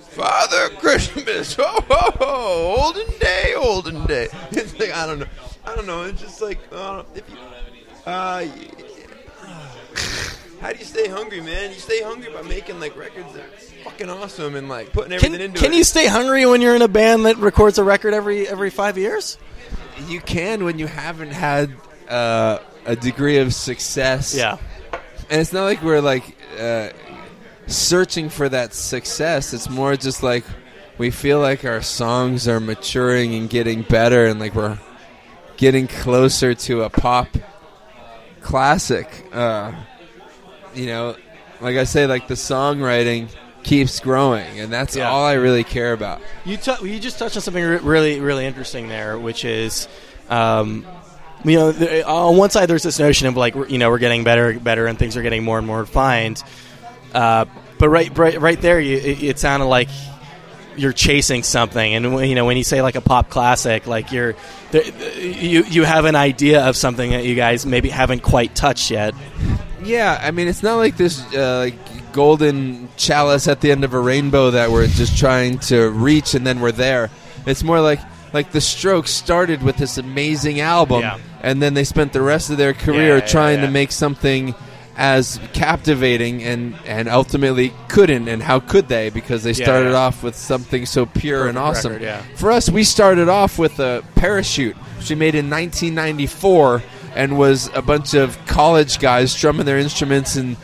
Father Christmas, ho ho ho, olden day, olden day. It's like I don't know, I don't know. It's just like uh, if you, uh, how do you stay hungry, man? You stay hungry by making like records that are fucking awesome and like putting everything Can, into can it. Can you stay hungry when you're in a band that records a record every every five years? You can when you haven't had uh, a degree of success. Yeah, and it's not like we're like uh, searching for that success. It's more just like we feel like our songs are maturing and getting better, and like we're getting closer to a pop classic. Uh, you know, like I say, like the songwriting keeps growing, and that's Yeah. all I really care about. you t- you just touched on something re- really really interesting there, which is. Um, you know, the, on one side, there's this notion of like, we're- you know, we're getting better, better, and things are getting more and more refined. Uh, but right, right, right there, you, it, it sounded like you're chasing something, and when- you know, when you say like a pop classic, like you're, there, you you have an idea of something that you guys maybe haven't quite touched yet. Yeah, I mean, it's not like this uh, like golden chalice at the end of a rainbow that we're just trying to reach and then we're there. It's more like like the Strokes started with this amazing album, Yeah. and then they spent the rest of their career Yeah, yeah, trying to make something as captivating and and ultimately couldn't and how could they because they started off with something so pure and awesome record, yeah. for us, we started off with a parachute, which we made in 1994, and was a bunch of college guys strumming their instruments and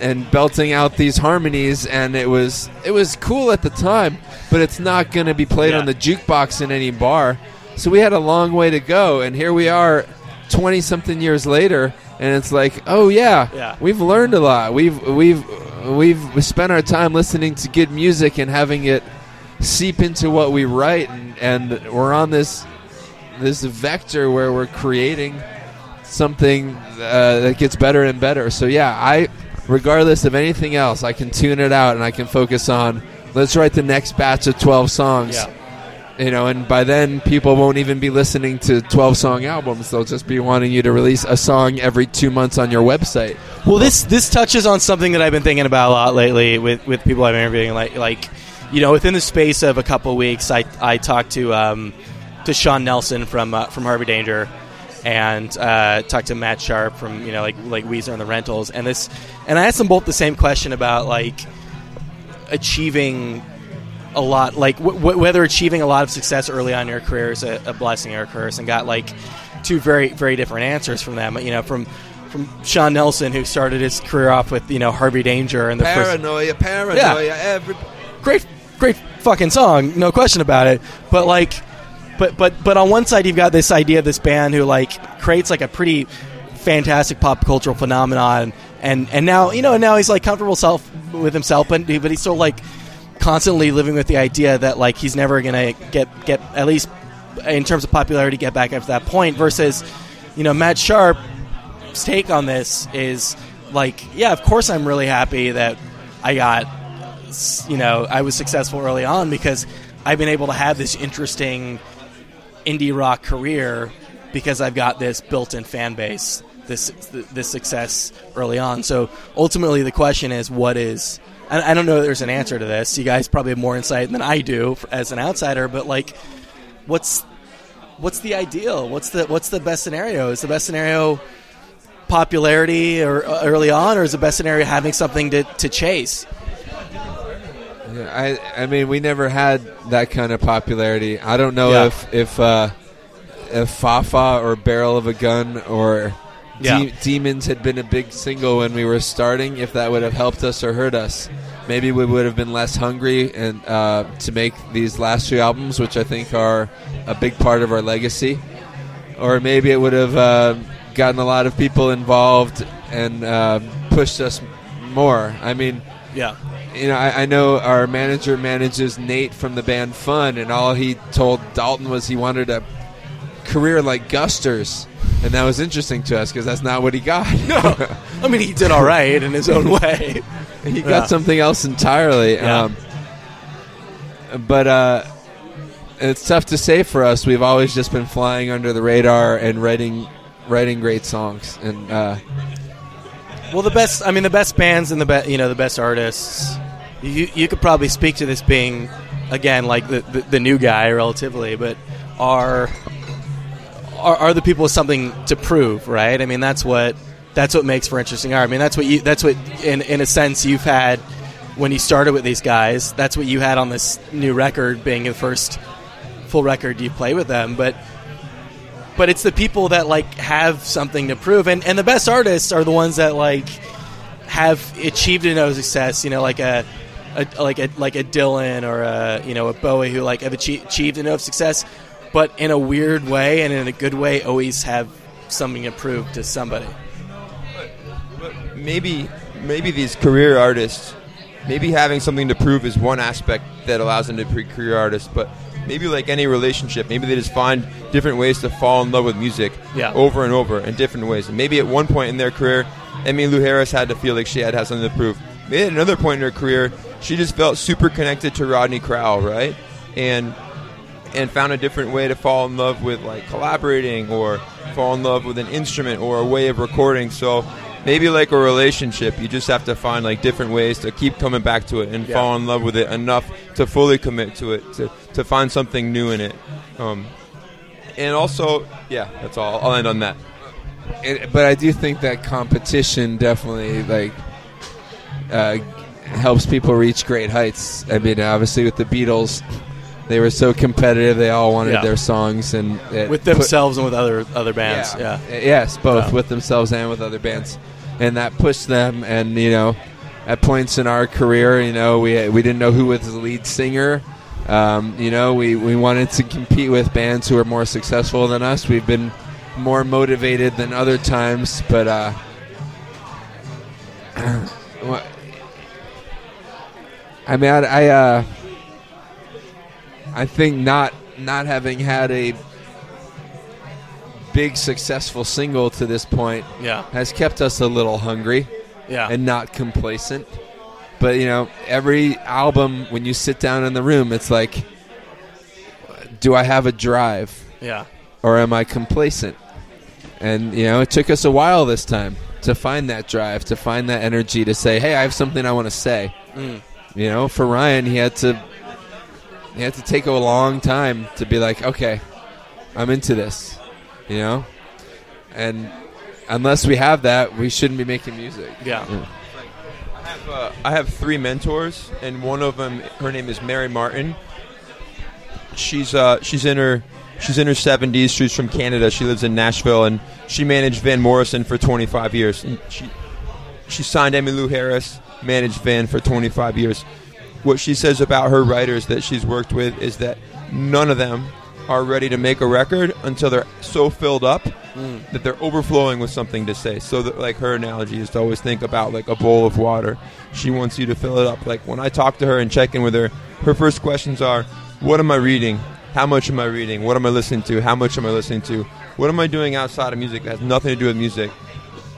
and belting out these harmonies, and it was it was cool at the time. but it's not going to be played Yeah. on the jukebox in any bar. So we had a long way to go, and here we are, twenty something years later, and it's like, oh yeah, Yeah. we've learned a lot. We've we've we've spent our time listening to good music and having it seep into what we write, and, and we're on this this vector where we're creating something uh, that gets better and better. So yeah, I regardless of anything else, I can tune it out and I can focus on let's write the next batch of 12 songs. Yeah. You know, and by then people won't even be listening to 12 song albums. They'll just be wanting you to release a song every 2 months on your website. Well, this this touches on something that I've been thinking about a lot lately with, with people I've been interviewing. Like like you know, within the space of a couple weeks, I I talked to um, to Sean Nelson from uh, from Harvey Danger, and uh, talked to Matt Sharp from you know like like Weezer and the Rentals, and this and I asked them both the same question about like achieving a lot like w- w- whether achieving a lot of success early on in your career is a, a blessing or a curse and got like two very very different answers from them you know from from Sean Nelson who started his career off with you know Harvey Danger and the first Paranoia, paranoia, Yeah. every great great fucking song no question about it but like but but but on one side you've got this idea of this band who like creates like a pretty fantastic pop cultural phenomenon. And and now you know now he's like comfortable self with himself but but he's still like constantly living with the idea that like he's never gonna get get at least in terms of popularity get back up to that point versus you know Matt Sharp's take on this is like yeah of course I'm really happy that I got you know I was successful early on because I've been able to have this interesting indie rock career because I've got this built-in fan base this this success early on so ultimately the question is what is I don't know there's an answer to this. You guys probably have more insight than I do as an outsider, but like, what's what's the ideal? What's the what's the best scenario? Is the best scenario popularity or uh, early on, or is the best scenario having something to, to chase? I I mean we never had that kind of popularity. I don't know Yeah. if if uh, if Fa Fa or Barrel of a Gun or Yeah. De- Demons had been a big single when we were starting. If that would have helped us or hurt us, maybe we would have been less hungry and uh, to make these last two albums, which I think are a big part of our legacy. Or maybe it would have uh, gotten a lot of people involved and uh, pushed us more. I mean Yeah, you know, I, I know our manager manages Nate from the band Fun, and all he told Dalton was he wanted a career like Guster's, and that was interesting to us because that's not what he got. I mean he did all right in his own way. he got Yeah. something else entirely. Yeah. Um, but uh, it's tough to say for us. We've always just been flying under the radar and writing writing great songs, and uh, Well, the best. I mean, the best bands and the best. You know, the best artists. You you could probably speak to this being again like the the, the new guy relatively, but are, are are the people something to prove, right? I mean, that's what that's what makes for interesting art. I mean, that's what you that's what in in a sense you've had when you started with these guys. That's what you had on this new record, being the first full record you play with them, but but it's the people that like have something to prove and, and the best artists are the ones that like have achieved enough success you know like a, a like a like a Dylan or a you know a Bowie who like have achieved, achieved enough success but in a weird way and in a good way always have something to prove to somebody. Maybe maybe these career artists maybe having something to prove is one aspect that allows them to be career artists but maybe like any relationship maybe they just find different ways to fall in love with music Yeah. over and over in different ways. And maybe at one point in their career Emmylou Harris had to feel like she had to have something to prove. Maybe at another point in her career she just felt super connected to Rodney Crowell right? And and found a different way to fall in love with like collaborating or fall in love with an instrument or a way of recording. So maybe like a relationship you just have to find like different ways to keep coming back to it and Yeah. fall in love with it enough to fully commit to it to, to find something new in it. Um, and also yeah that's all. I'll end on that. It, but I do think that competition definitely like uh, helps people reach great heights. I mean, obviously with the Beatles, they were so competitive; they all wanted Yeah. their songs and it with put- themselves and with other other bands yeah, Uh, Yes, both Yeah. with themselves and with other bands, and that pushed them. And you know, at points in our career, you know, we we didn't know who was the lead singer. Um, you know, we, we wanted to compete with bands who are more successful than us. We've been more motivated than other times, but uh, I mean, I, I, uh, I think not not having had a big successful single to this point Yeah. has kept us a little hungry Yeah. and not complacent. But you know, every album when you sit down in the room, it's like, do I have a drive yeah. or am I complacent? And you know, it took us a while this time to find that drive, to find that energy to say, "Hey, I have something I want to say." Mm. You know, for Ryan, he had to he had to take a long time to be like, "Okay, I'm into this." You know, and unless we have that, we shouldn't be making music. Yeah. I have, uh, I have three mentors, and one of them, her name is Mary Martin. She's uh, she's in her she's in her seventies. She's from Canada. She lives in Nashville, and she managed Van Morrison for twenty five years. And she she signed Emmylou Harris, managed Van for twenty five years. What she says about her writers that she's worked with is that none of them are ready to make a record until they're so filled up mm. that they're overflowing with something to say. So, that, like her analogy is to always think about like a bowl of water. She wants you to fill it up. Like when I talk to her and check in with her, her first questions are, "What am I reading? How much am I reading? What am I listening to? How much am I listening to? What am I doing outside of music that has nothing to do with music?"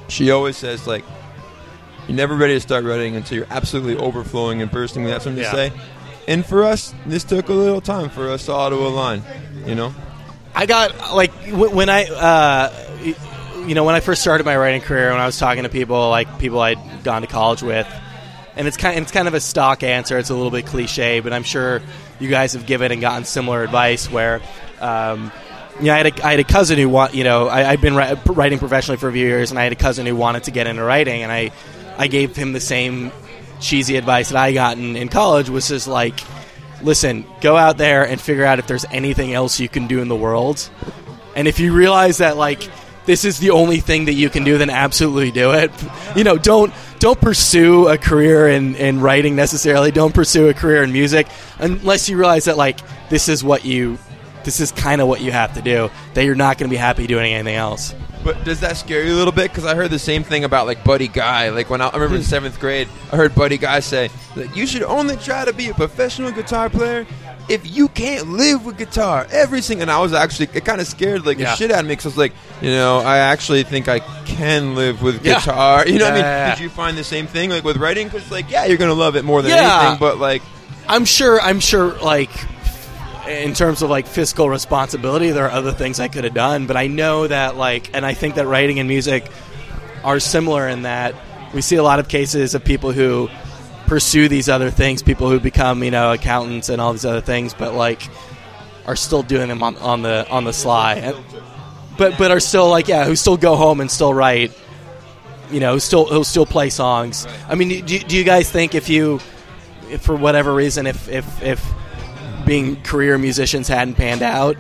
She always says like, "You're never ready to start writing until you're absolutely overflowing and bursting. We have something Yeah. to say." And for us, this took a little time for us all to align. You know. I got like w- when I, uh, you know, when I first started my writing career, when I was talking to people like people I'd gone to college with, and it's kind, it's kind of a stock answer. It's a little bit cliche, but I'm sure you guys have given and gotten similar advice. Where, um, you know, I had a, I had a cousin who want, you know, I, I'd been ri- writing professionally for a few years, and I had a cousin who wanted to get into writing, and I, I gave him the same cheesy advice that I got in, in college, was just like listen, go out there and figure out if there's anything else you can do in the world. And if you realize that like this is the only thing that you can do, then absolutely do it. You know, don't don't pursue a career in, in writing necessarily. Don't pursue a career in music unless you realize that like this is what you this is kind of what you have to do. That you're not going to be happy doing anything else. But does that scare you a little bit? Because I heard the same thing about like Buddy Guy. Like when I, I remember in hmm. seventh grade, I heard Buddy Guy say that you should only try to be a professional guitar player if you can't live with guitar. Every single, and I was actually it kind of scared like Yeah. the shit out of me because I was like, you know, I actually think I can live with Yeah. guitar. You know what I mean? Yeah, yeah, yeah. Did you find the same thing like with writing? Because like, yeah, you're gonna love it more than Yeah. anything. But like, I'm sure. I'm sure. Like in terms of like fiscal responsibility, there are other things I could have done. But I know that like, and I think that writing and music are similar in that we see a lot of cases of people who pursue these other things, people who become you know accountants and all these other things, but like are still doing them on, on the on the sly. And, but but are still like yeah, who still go home and still write. You know, still who still play songs. I mean, do, do you guys think if you if for whatever reason, if if if being career musicians hadn't panned out,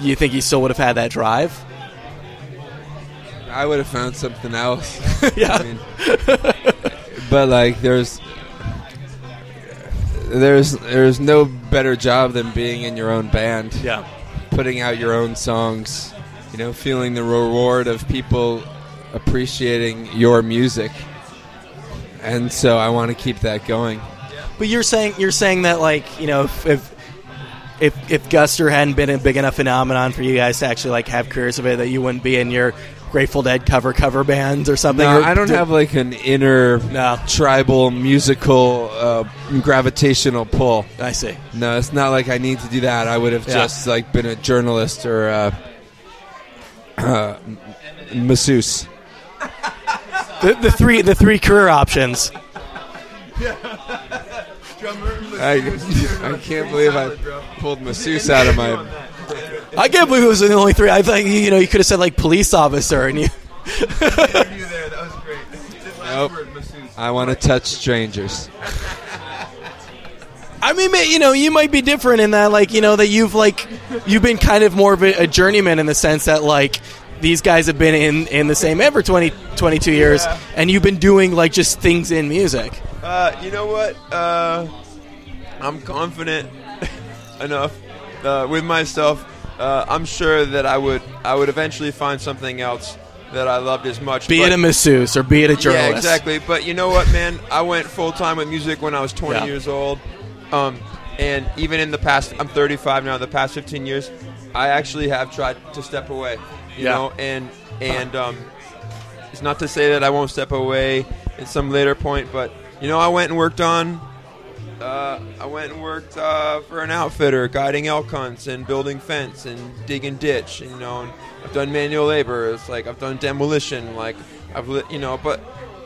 you think you still would have had that drive? I would have found something else. yeah, I mean, but like, there's there's there's no better job than being in your own band, yeah, putting out your own songs. You know, feeling the reward of people appreciating your music, and so I want to keep that going. But you're saying you're saying that like you know if if if, if Guster hadn't been a big enough phenomenon for you guys to actually like have careers of it, that you wouldn't be in your Grateful Dead cover cover bands or something. No, Or I don't do- have like an inner No, tribal musical uh, gravitational pull. I see. No, it's not like I need to do that. I would have Yeah. just like been a journalist or uh, uh, masseuse. The, the three the three career options. I, I can't believe I pulled masseuse out of my. I can't believe it was the only three. I think you know you could have said like police officer and you. Nope. I want to touch strangers. I mean, you know, you might be different in that, like, you know, that you've like you've been kind of more of a, a journeyman in the sense that like these guys have been in in the same ever for 20, 22 years, and you've been doing like just things in music. Uh, you know what? Uh, I'm confident enough uh, with myself. Uh, I'm sure that I would I would eventually find something else that I loved as much. Be but- it a masseuse or be it a journalist. yeah, exactly. But you know what, man? I went full time with music when I was 20 Yeah. years old. Um, and even in the past, I'm 35 now. The past 15 years, I actually have tried to step away. You Yeah. know, and and um, it's not to say that I won't step away at some later point, but you know, I went and worked on. Uh, I went and worked uh, for an outfitter, guiding elk hunts and building fence and digging ditch. And, You know, and I've done manual labor. It's like I've done demolition. Like I've, you know, but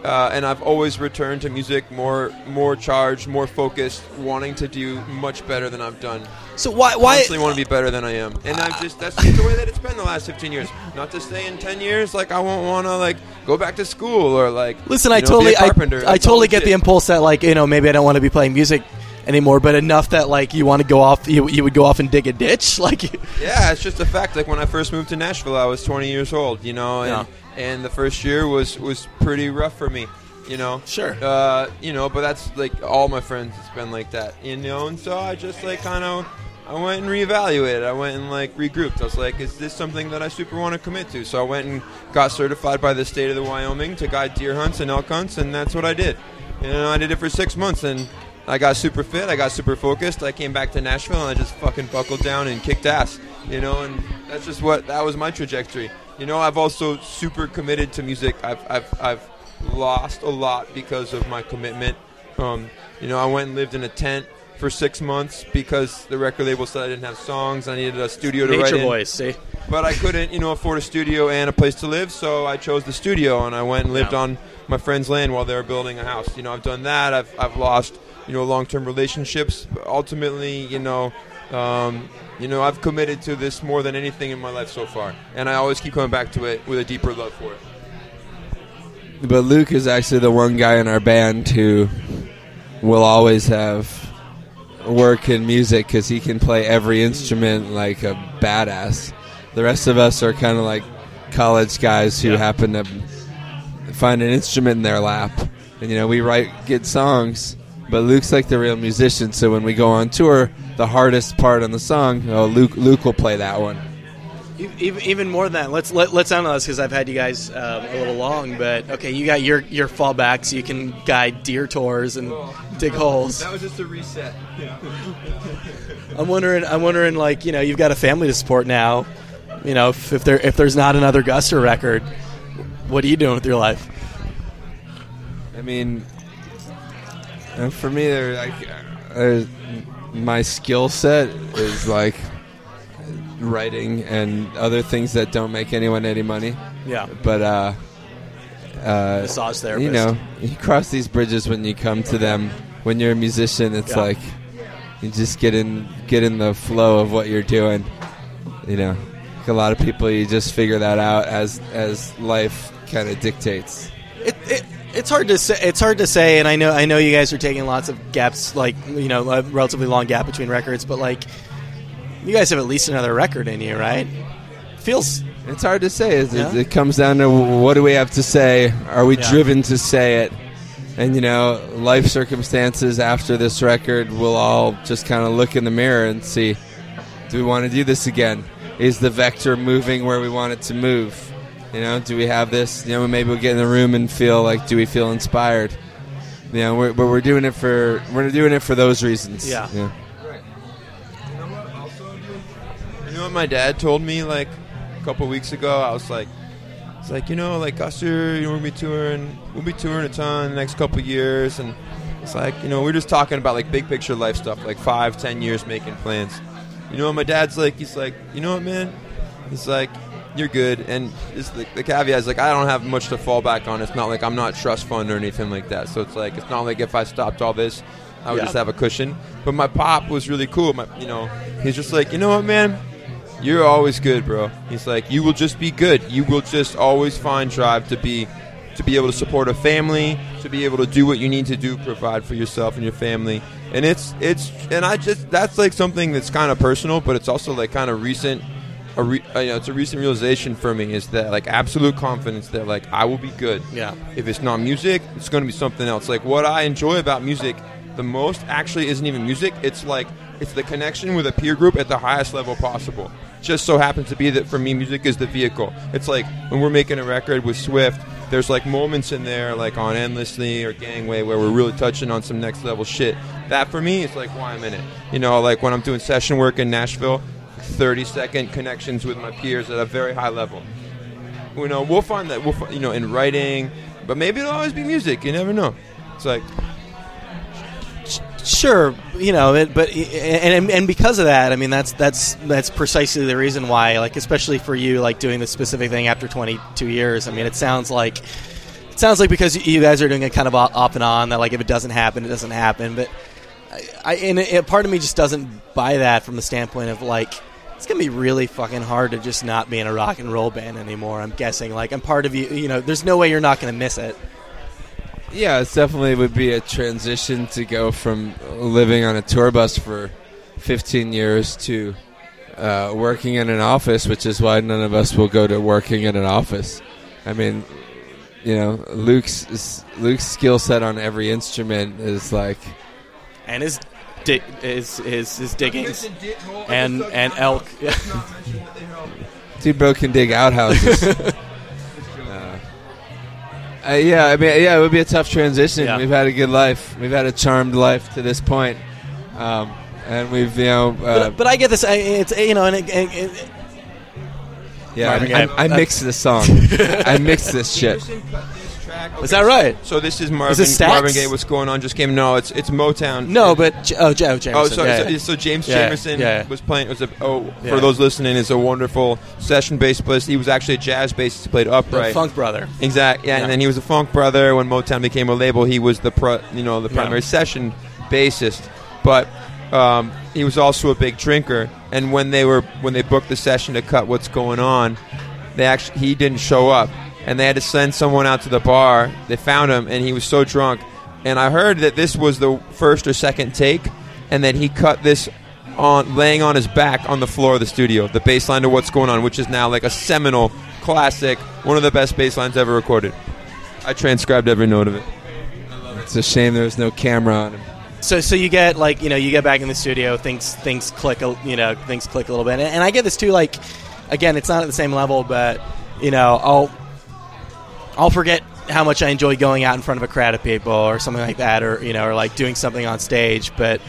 uh, and I've always returned to music more, more charged, more focused, wanting to do much better than I've done. So why why Constantly want to be better than I am, and I've just that's just the way that it's been the last 15 years. Not to say in 10 years, like I won't want to like go back to school or like Listen, I know, totally, I, carpenter. I totally all get the impulse that like you know maybe I don't want to be playing music anymore, but enough that like you want to go off, you, you would go off and dig a ditch, like Yeah, it's just a fact. Like when I first moved to Nashville, I was 20 years old, you know, and and the first year was was pretty rough for me, you know. Sure. Uh, you know, but that's like all my friends. It's been like that, you know. And so I just like kind of. I went and reevaluated. I went and like regrouped. I was like, "Is this something that I super want to commit to?" So I went and got certified by the state of the Wyoming to guide deer hunts and elk hunts, and that's what I did. And I did it for six months, and I got super fit. I got super focused. I came back to Nashville, and I just fucking buckled down and kicked ass. You know, and that's just what that was my trajectory. You know, I've also super committed to music. I've I've I've lost a lot because of my commitment. Um, you know, I went and lived in a tent for six months because the record label said I didn't have songs. I needed a studio to write nature in. boys. See, But I couldn't, you know, afford a studio and a place to live, so I chose the studio and I went and lived on my friend's land while they were building a house. You know, I've done that. I've, I've lost, you know, long-term relationships. But ultimately, you know, um, you know, I've committed to this more than anything in my life so far, and I always keep coming back to it with a deeper love for it. But Luke is actually the one guy in our band who will always have work in music because he can play every instrument like a badass. The rest of us are kind of like college guys who Yeah. happen to find an instrument in their lap. And, you know, we write good songs, but Luke's like the real musician. So when we go on tour, the hardest part on the song, oh, Luke, Luke will play that one. even, even more than that, let's let, let's analyze because I've had you guys um, a little long, but okay, you got your your fallback, so you can guide deer tours and dig holes. That was just a reset. I'm wondering, I'm wondering, like you know, you've got a family to support now. You know, if, if there if there's not another Guster record, what are you doing with your life? I mean, uh, for me, there, like, uh, my skill set is like writing and other things that don't make anyone any money. Yeah, But uh, uh, massage therapist. you know, you cross these bridges when you come to them. When you're a musician, it's Yeah. like you just get in get in the flow of what you're doing. You know, like a lot of people, you just figure that out as as life kind of dictates. it, it, it's hard to say. It's hard to say, and I know I know you guys are taking lots of gaps, like you know, a relatively long gap between records, but like you guys have at least another record in you, right? Feels It's hard to say. It, Yeah. it comes down to what do we have to say? Are we Yeah. driven to say it? And you know, life circumstances after this record, we'll all just kind of look in the mirror and see: Do we want to do this again? Is the vector moving where we want it to move? You know, do we have this? You know, maybe we'll get in the room and feel like, do we feel inspired? You know, we're, but we're doing it for we're doing it for those reasons. Yeah. You know what my dad told me like a couple weeks ago? I was like, it's like you know, like Guster, you know, we'll be touring, we'll be touring a ton the next couple years, and it's like you know, we're just talking about like big picture life stuff, like five, ten years making plans. You know what my dad's like? He's like, you know what, man? He's like, you're good, and the, the caveat is like, I don't have much to fall back on. It's not like I'm not trust fund or anything like that. So it's like, it's not like if I stopped all this, I would Yeah. just have a cushion. But my pop was really cool. My, you know, he's just like, you know what, man? You're always good, bro. He's like, you will just be good. You will just always find drive to be, to be able to support a family, to be able to do what you need to do, provide for yourself and your family. And it's it's and I just that's like something that's kind of personal, but it's also like kind of recent. A re, uh, you know, it's a recent realization for me is that like absolute confidence that like I will be good. Yeah. If it's not music, it's going to be something else. Like what I enjoy about music the most actually isn't even music. It's like it's the connection with a peer group at the highest level possible. Just so happens to be that for me, music is the vehicle. It's like when we're making a record with Swift. There's like moments in there, like on Endlessly or Gangway, where we're really touching on some next level shit. That for me is like why I'm in it. You know, like when I'm doing session work in Nashville, 30 second connections with my peers at a very high level. You know, we'll find that we'll, fi- you know, in writing, but maybe it'll always be music. You never know. It's like Sure, you know, it, but and and because of that, I mean, that's that's that's precisely the reason why, like, especially for you, like doing this specific thing after 22 years. I mean, it sounds like it sounds like because you guys are doing it kind of off and on that, like, if it doesn't happen, it doesn't happen. But I and it, part of me just doesn't buy that from the standpoint of like. It's gonna be really fucking hard to just not be in a rock and roll band anymore. I'm guessing. Like I'm part of you. You know, there's no way you're not gonna miss it. Yeah, it definitely would be a transition to go from living on a tour bus for 15 years to uh, working in an office, which is why none of us will go to working in an office. I mean, you know, Luke's Luke's skill set on every instrument is like, and his di- his his, his diggings and and elk. dude, bro can dig outhouses. Uh, yeah, I mean, yeah, it would be a tough transition. Yeah. We've had a good life. We've had a charmed life to this point, um, and we've, you know, uh, but, but I get this. I, it's you know, and it, it, it, yeah, I, Gaye. I, I mixed this song. I mixed this shit. Is that right? So this is Marvin, this Marvin Gaye. What's going on? Just came. No, it's it's Motown. No, but J- oh, Joe Jamerson. Oh, so, yeah, so, yeah. so James Yeah, Jamerson was playing. Was a oh for those listening is a wonderful session bass player. He was actually a jazz bassist. He played the upright. Funk Brother. Exactly. Yeah, Yeah. and then he was a funk brother. When Motown became a label, he was the pro, you know the primary session bassist. But um, he was also a big drinker. And when they were when they booked the session to cut what's going on, they actually he didn't show up, and they had to send someone out to the bar. They found him, and he was so drunk. And I heard that this was the first or second take, and that he cut this on laying on his back on the floor of the studio. The bass line to what's going on, which is now like a seminal classic, one of the best bass lines ever recorded. I transcribed every note of it. It's a shame there was no camera on him. So, so you get like you know you get back in the studio, things things click, you know things click a little bit, and, and I get this too. Like, again, it's not at the same level, but you know I'll I'll forget how much I enjoy going out in front of a crowd of people or something like that, or you know, or like doing something on stage. But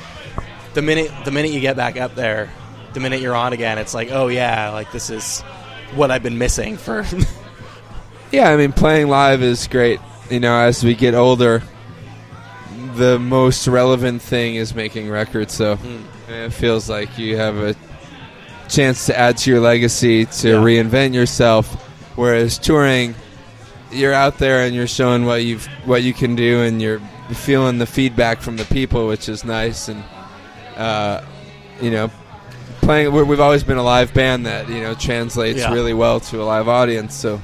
the minute the minute you get back up there, the minute you're on again, it's like, oh yeah, like this is what I've been missing for. Yeah, I mean, playing live is great. You know, as we get older, the most relevant thing is making records. So hmm. it feels like you have a chance to add to your legacy, to Yeah. reinvent yourself. Whereas touring, you're out there and you're showing what you've what you can do, and you're feeling the feedback from the people, which is nice. And uh, you know, playing. We're, we've always been a live band that you know translates Yeah. really well to a live audience. So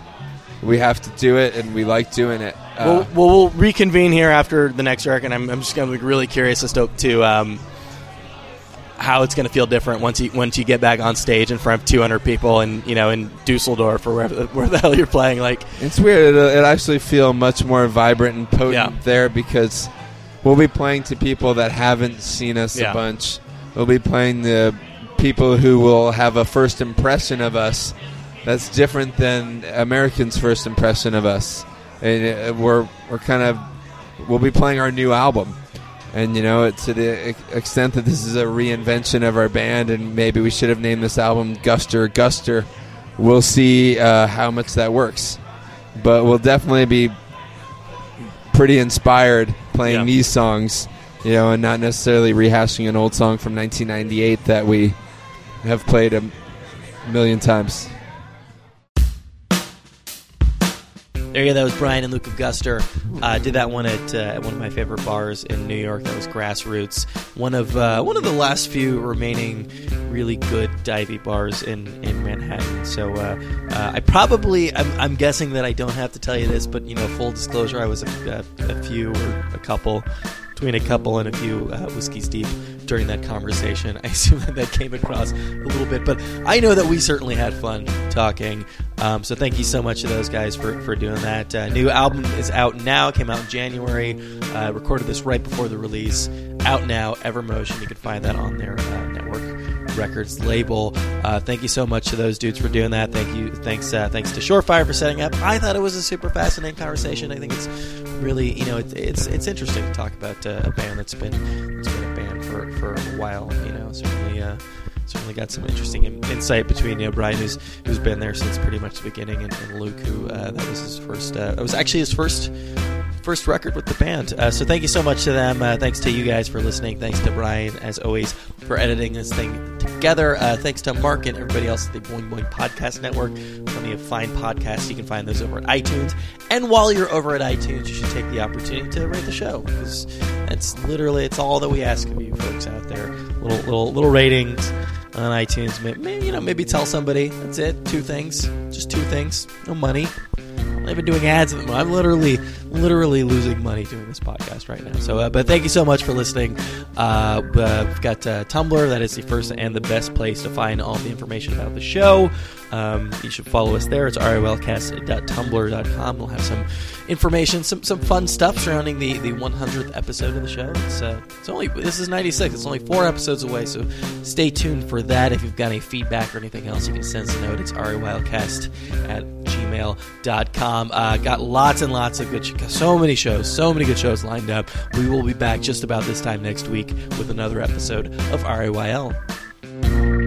we have to do it, and we like doing it. Uh, Well, well, we'll reconvene here after the next record. I'm, I'm just going to be really curious as to, to um, how it's going to feel different once you once you get back on stage in front of 200 people and you know in Dusseldorf or wherever where the hell you're playing. Like, It's weird. It'll, it actually feel much more vibrant and potent Yeah. there because we'll be playing to people that haven't seen us Yeah. a bunch. We'll be playing the people who will have a first impression of us that's different than Americans' first impression of us. And uh, we're we're kind of we'll be playing our new album. And you know, to the extent that this is a reinvention of our band, and maybe we should have named this album Guster Guster, we'll see uh, how much that works. But we'll definitely be pretty inspired playing Yeah. these songs, you know, and not necessarily rehashing an old song from 1998 that we have played a million times. There you go. That was Brian and Luke of Guster. Uh, did that one at, uh, one of my favorite bars in New York. That was Grassroots. One of uh, one of the last few remaining really good divey bars in, in Manhattan. So uh, uh, I probably I'm, I'm guessing that I don't have to tell you this, but you know, full disclosure, I was a, a, a few or a couple between a couple and a few uh, whiskeys deep during that conversation. I assume that that came across a little bit, but I know that we certainly had fun talking. Um, so thank you so much to those guys for, for doing that. Uh, new album is out now. Came out in January. Uh, recorded this right before the release. Out now. Evermotion. You can find that on their uh, Nettwerk Records label. Uh, thank you so much to those dudes for doing that. Thank you. Thanks. Uh, thanks to Shore Fire for setting up. I thought it was a super fascinating conversation. I think it's really you know it, it's it's interesting to talk about uh, a band that's been that's been a band for for a while. You know, certainly certainly got some interesting insight between you know Brian who's who's been there since pretty much the beginning and, and Luke who uh, that was his first uh, was actually his first first record with the band. Uh, so thank you so much to them. Uh, thanks to you guys for listening. Thanks to Brian as always for editing this thing together. Uh, thanks to Mark and everybody else at the Boing Boing Podcast Network. Plenty of fine podcasts. You can find those over at iTunes. And while you're over at iTunes, you should take the opportunity to rate the show because that's literally it's all that we ask of you folks out there. Little little little ratings on iTunes. Maybe, you know, maybe tell somebody. That's it. Two things. Just two things. No money. I've been doing ads. I'm literally, literally losing money doing this podcast right now. So, uh, but thank you so much for listening. Uh, we've got uh, Tumblr. That is the first and the best place to find all the information about the show. Um, you should follow us there. It's riylcast.tumblr.com. We'll have some information, some some fun stuff surrounding the, the 100th episode of the show. It's uh, it's only this is 96. It's only four episodes away, so stay tuned for that. If you've got any feedback or anything else, you can send us a note. It's riylcast at gmail.com. Uh, got lots and lots of good, so many shows, so many good shows lined up. We will be back just about this time next week with another episode of RiYL.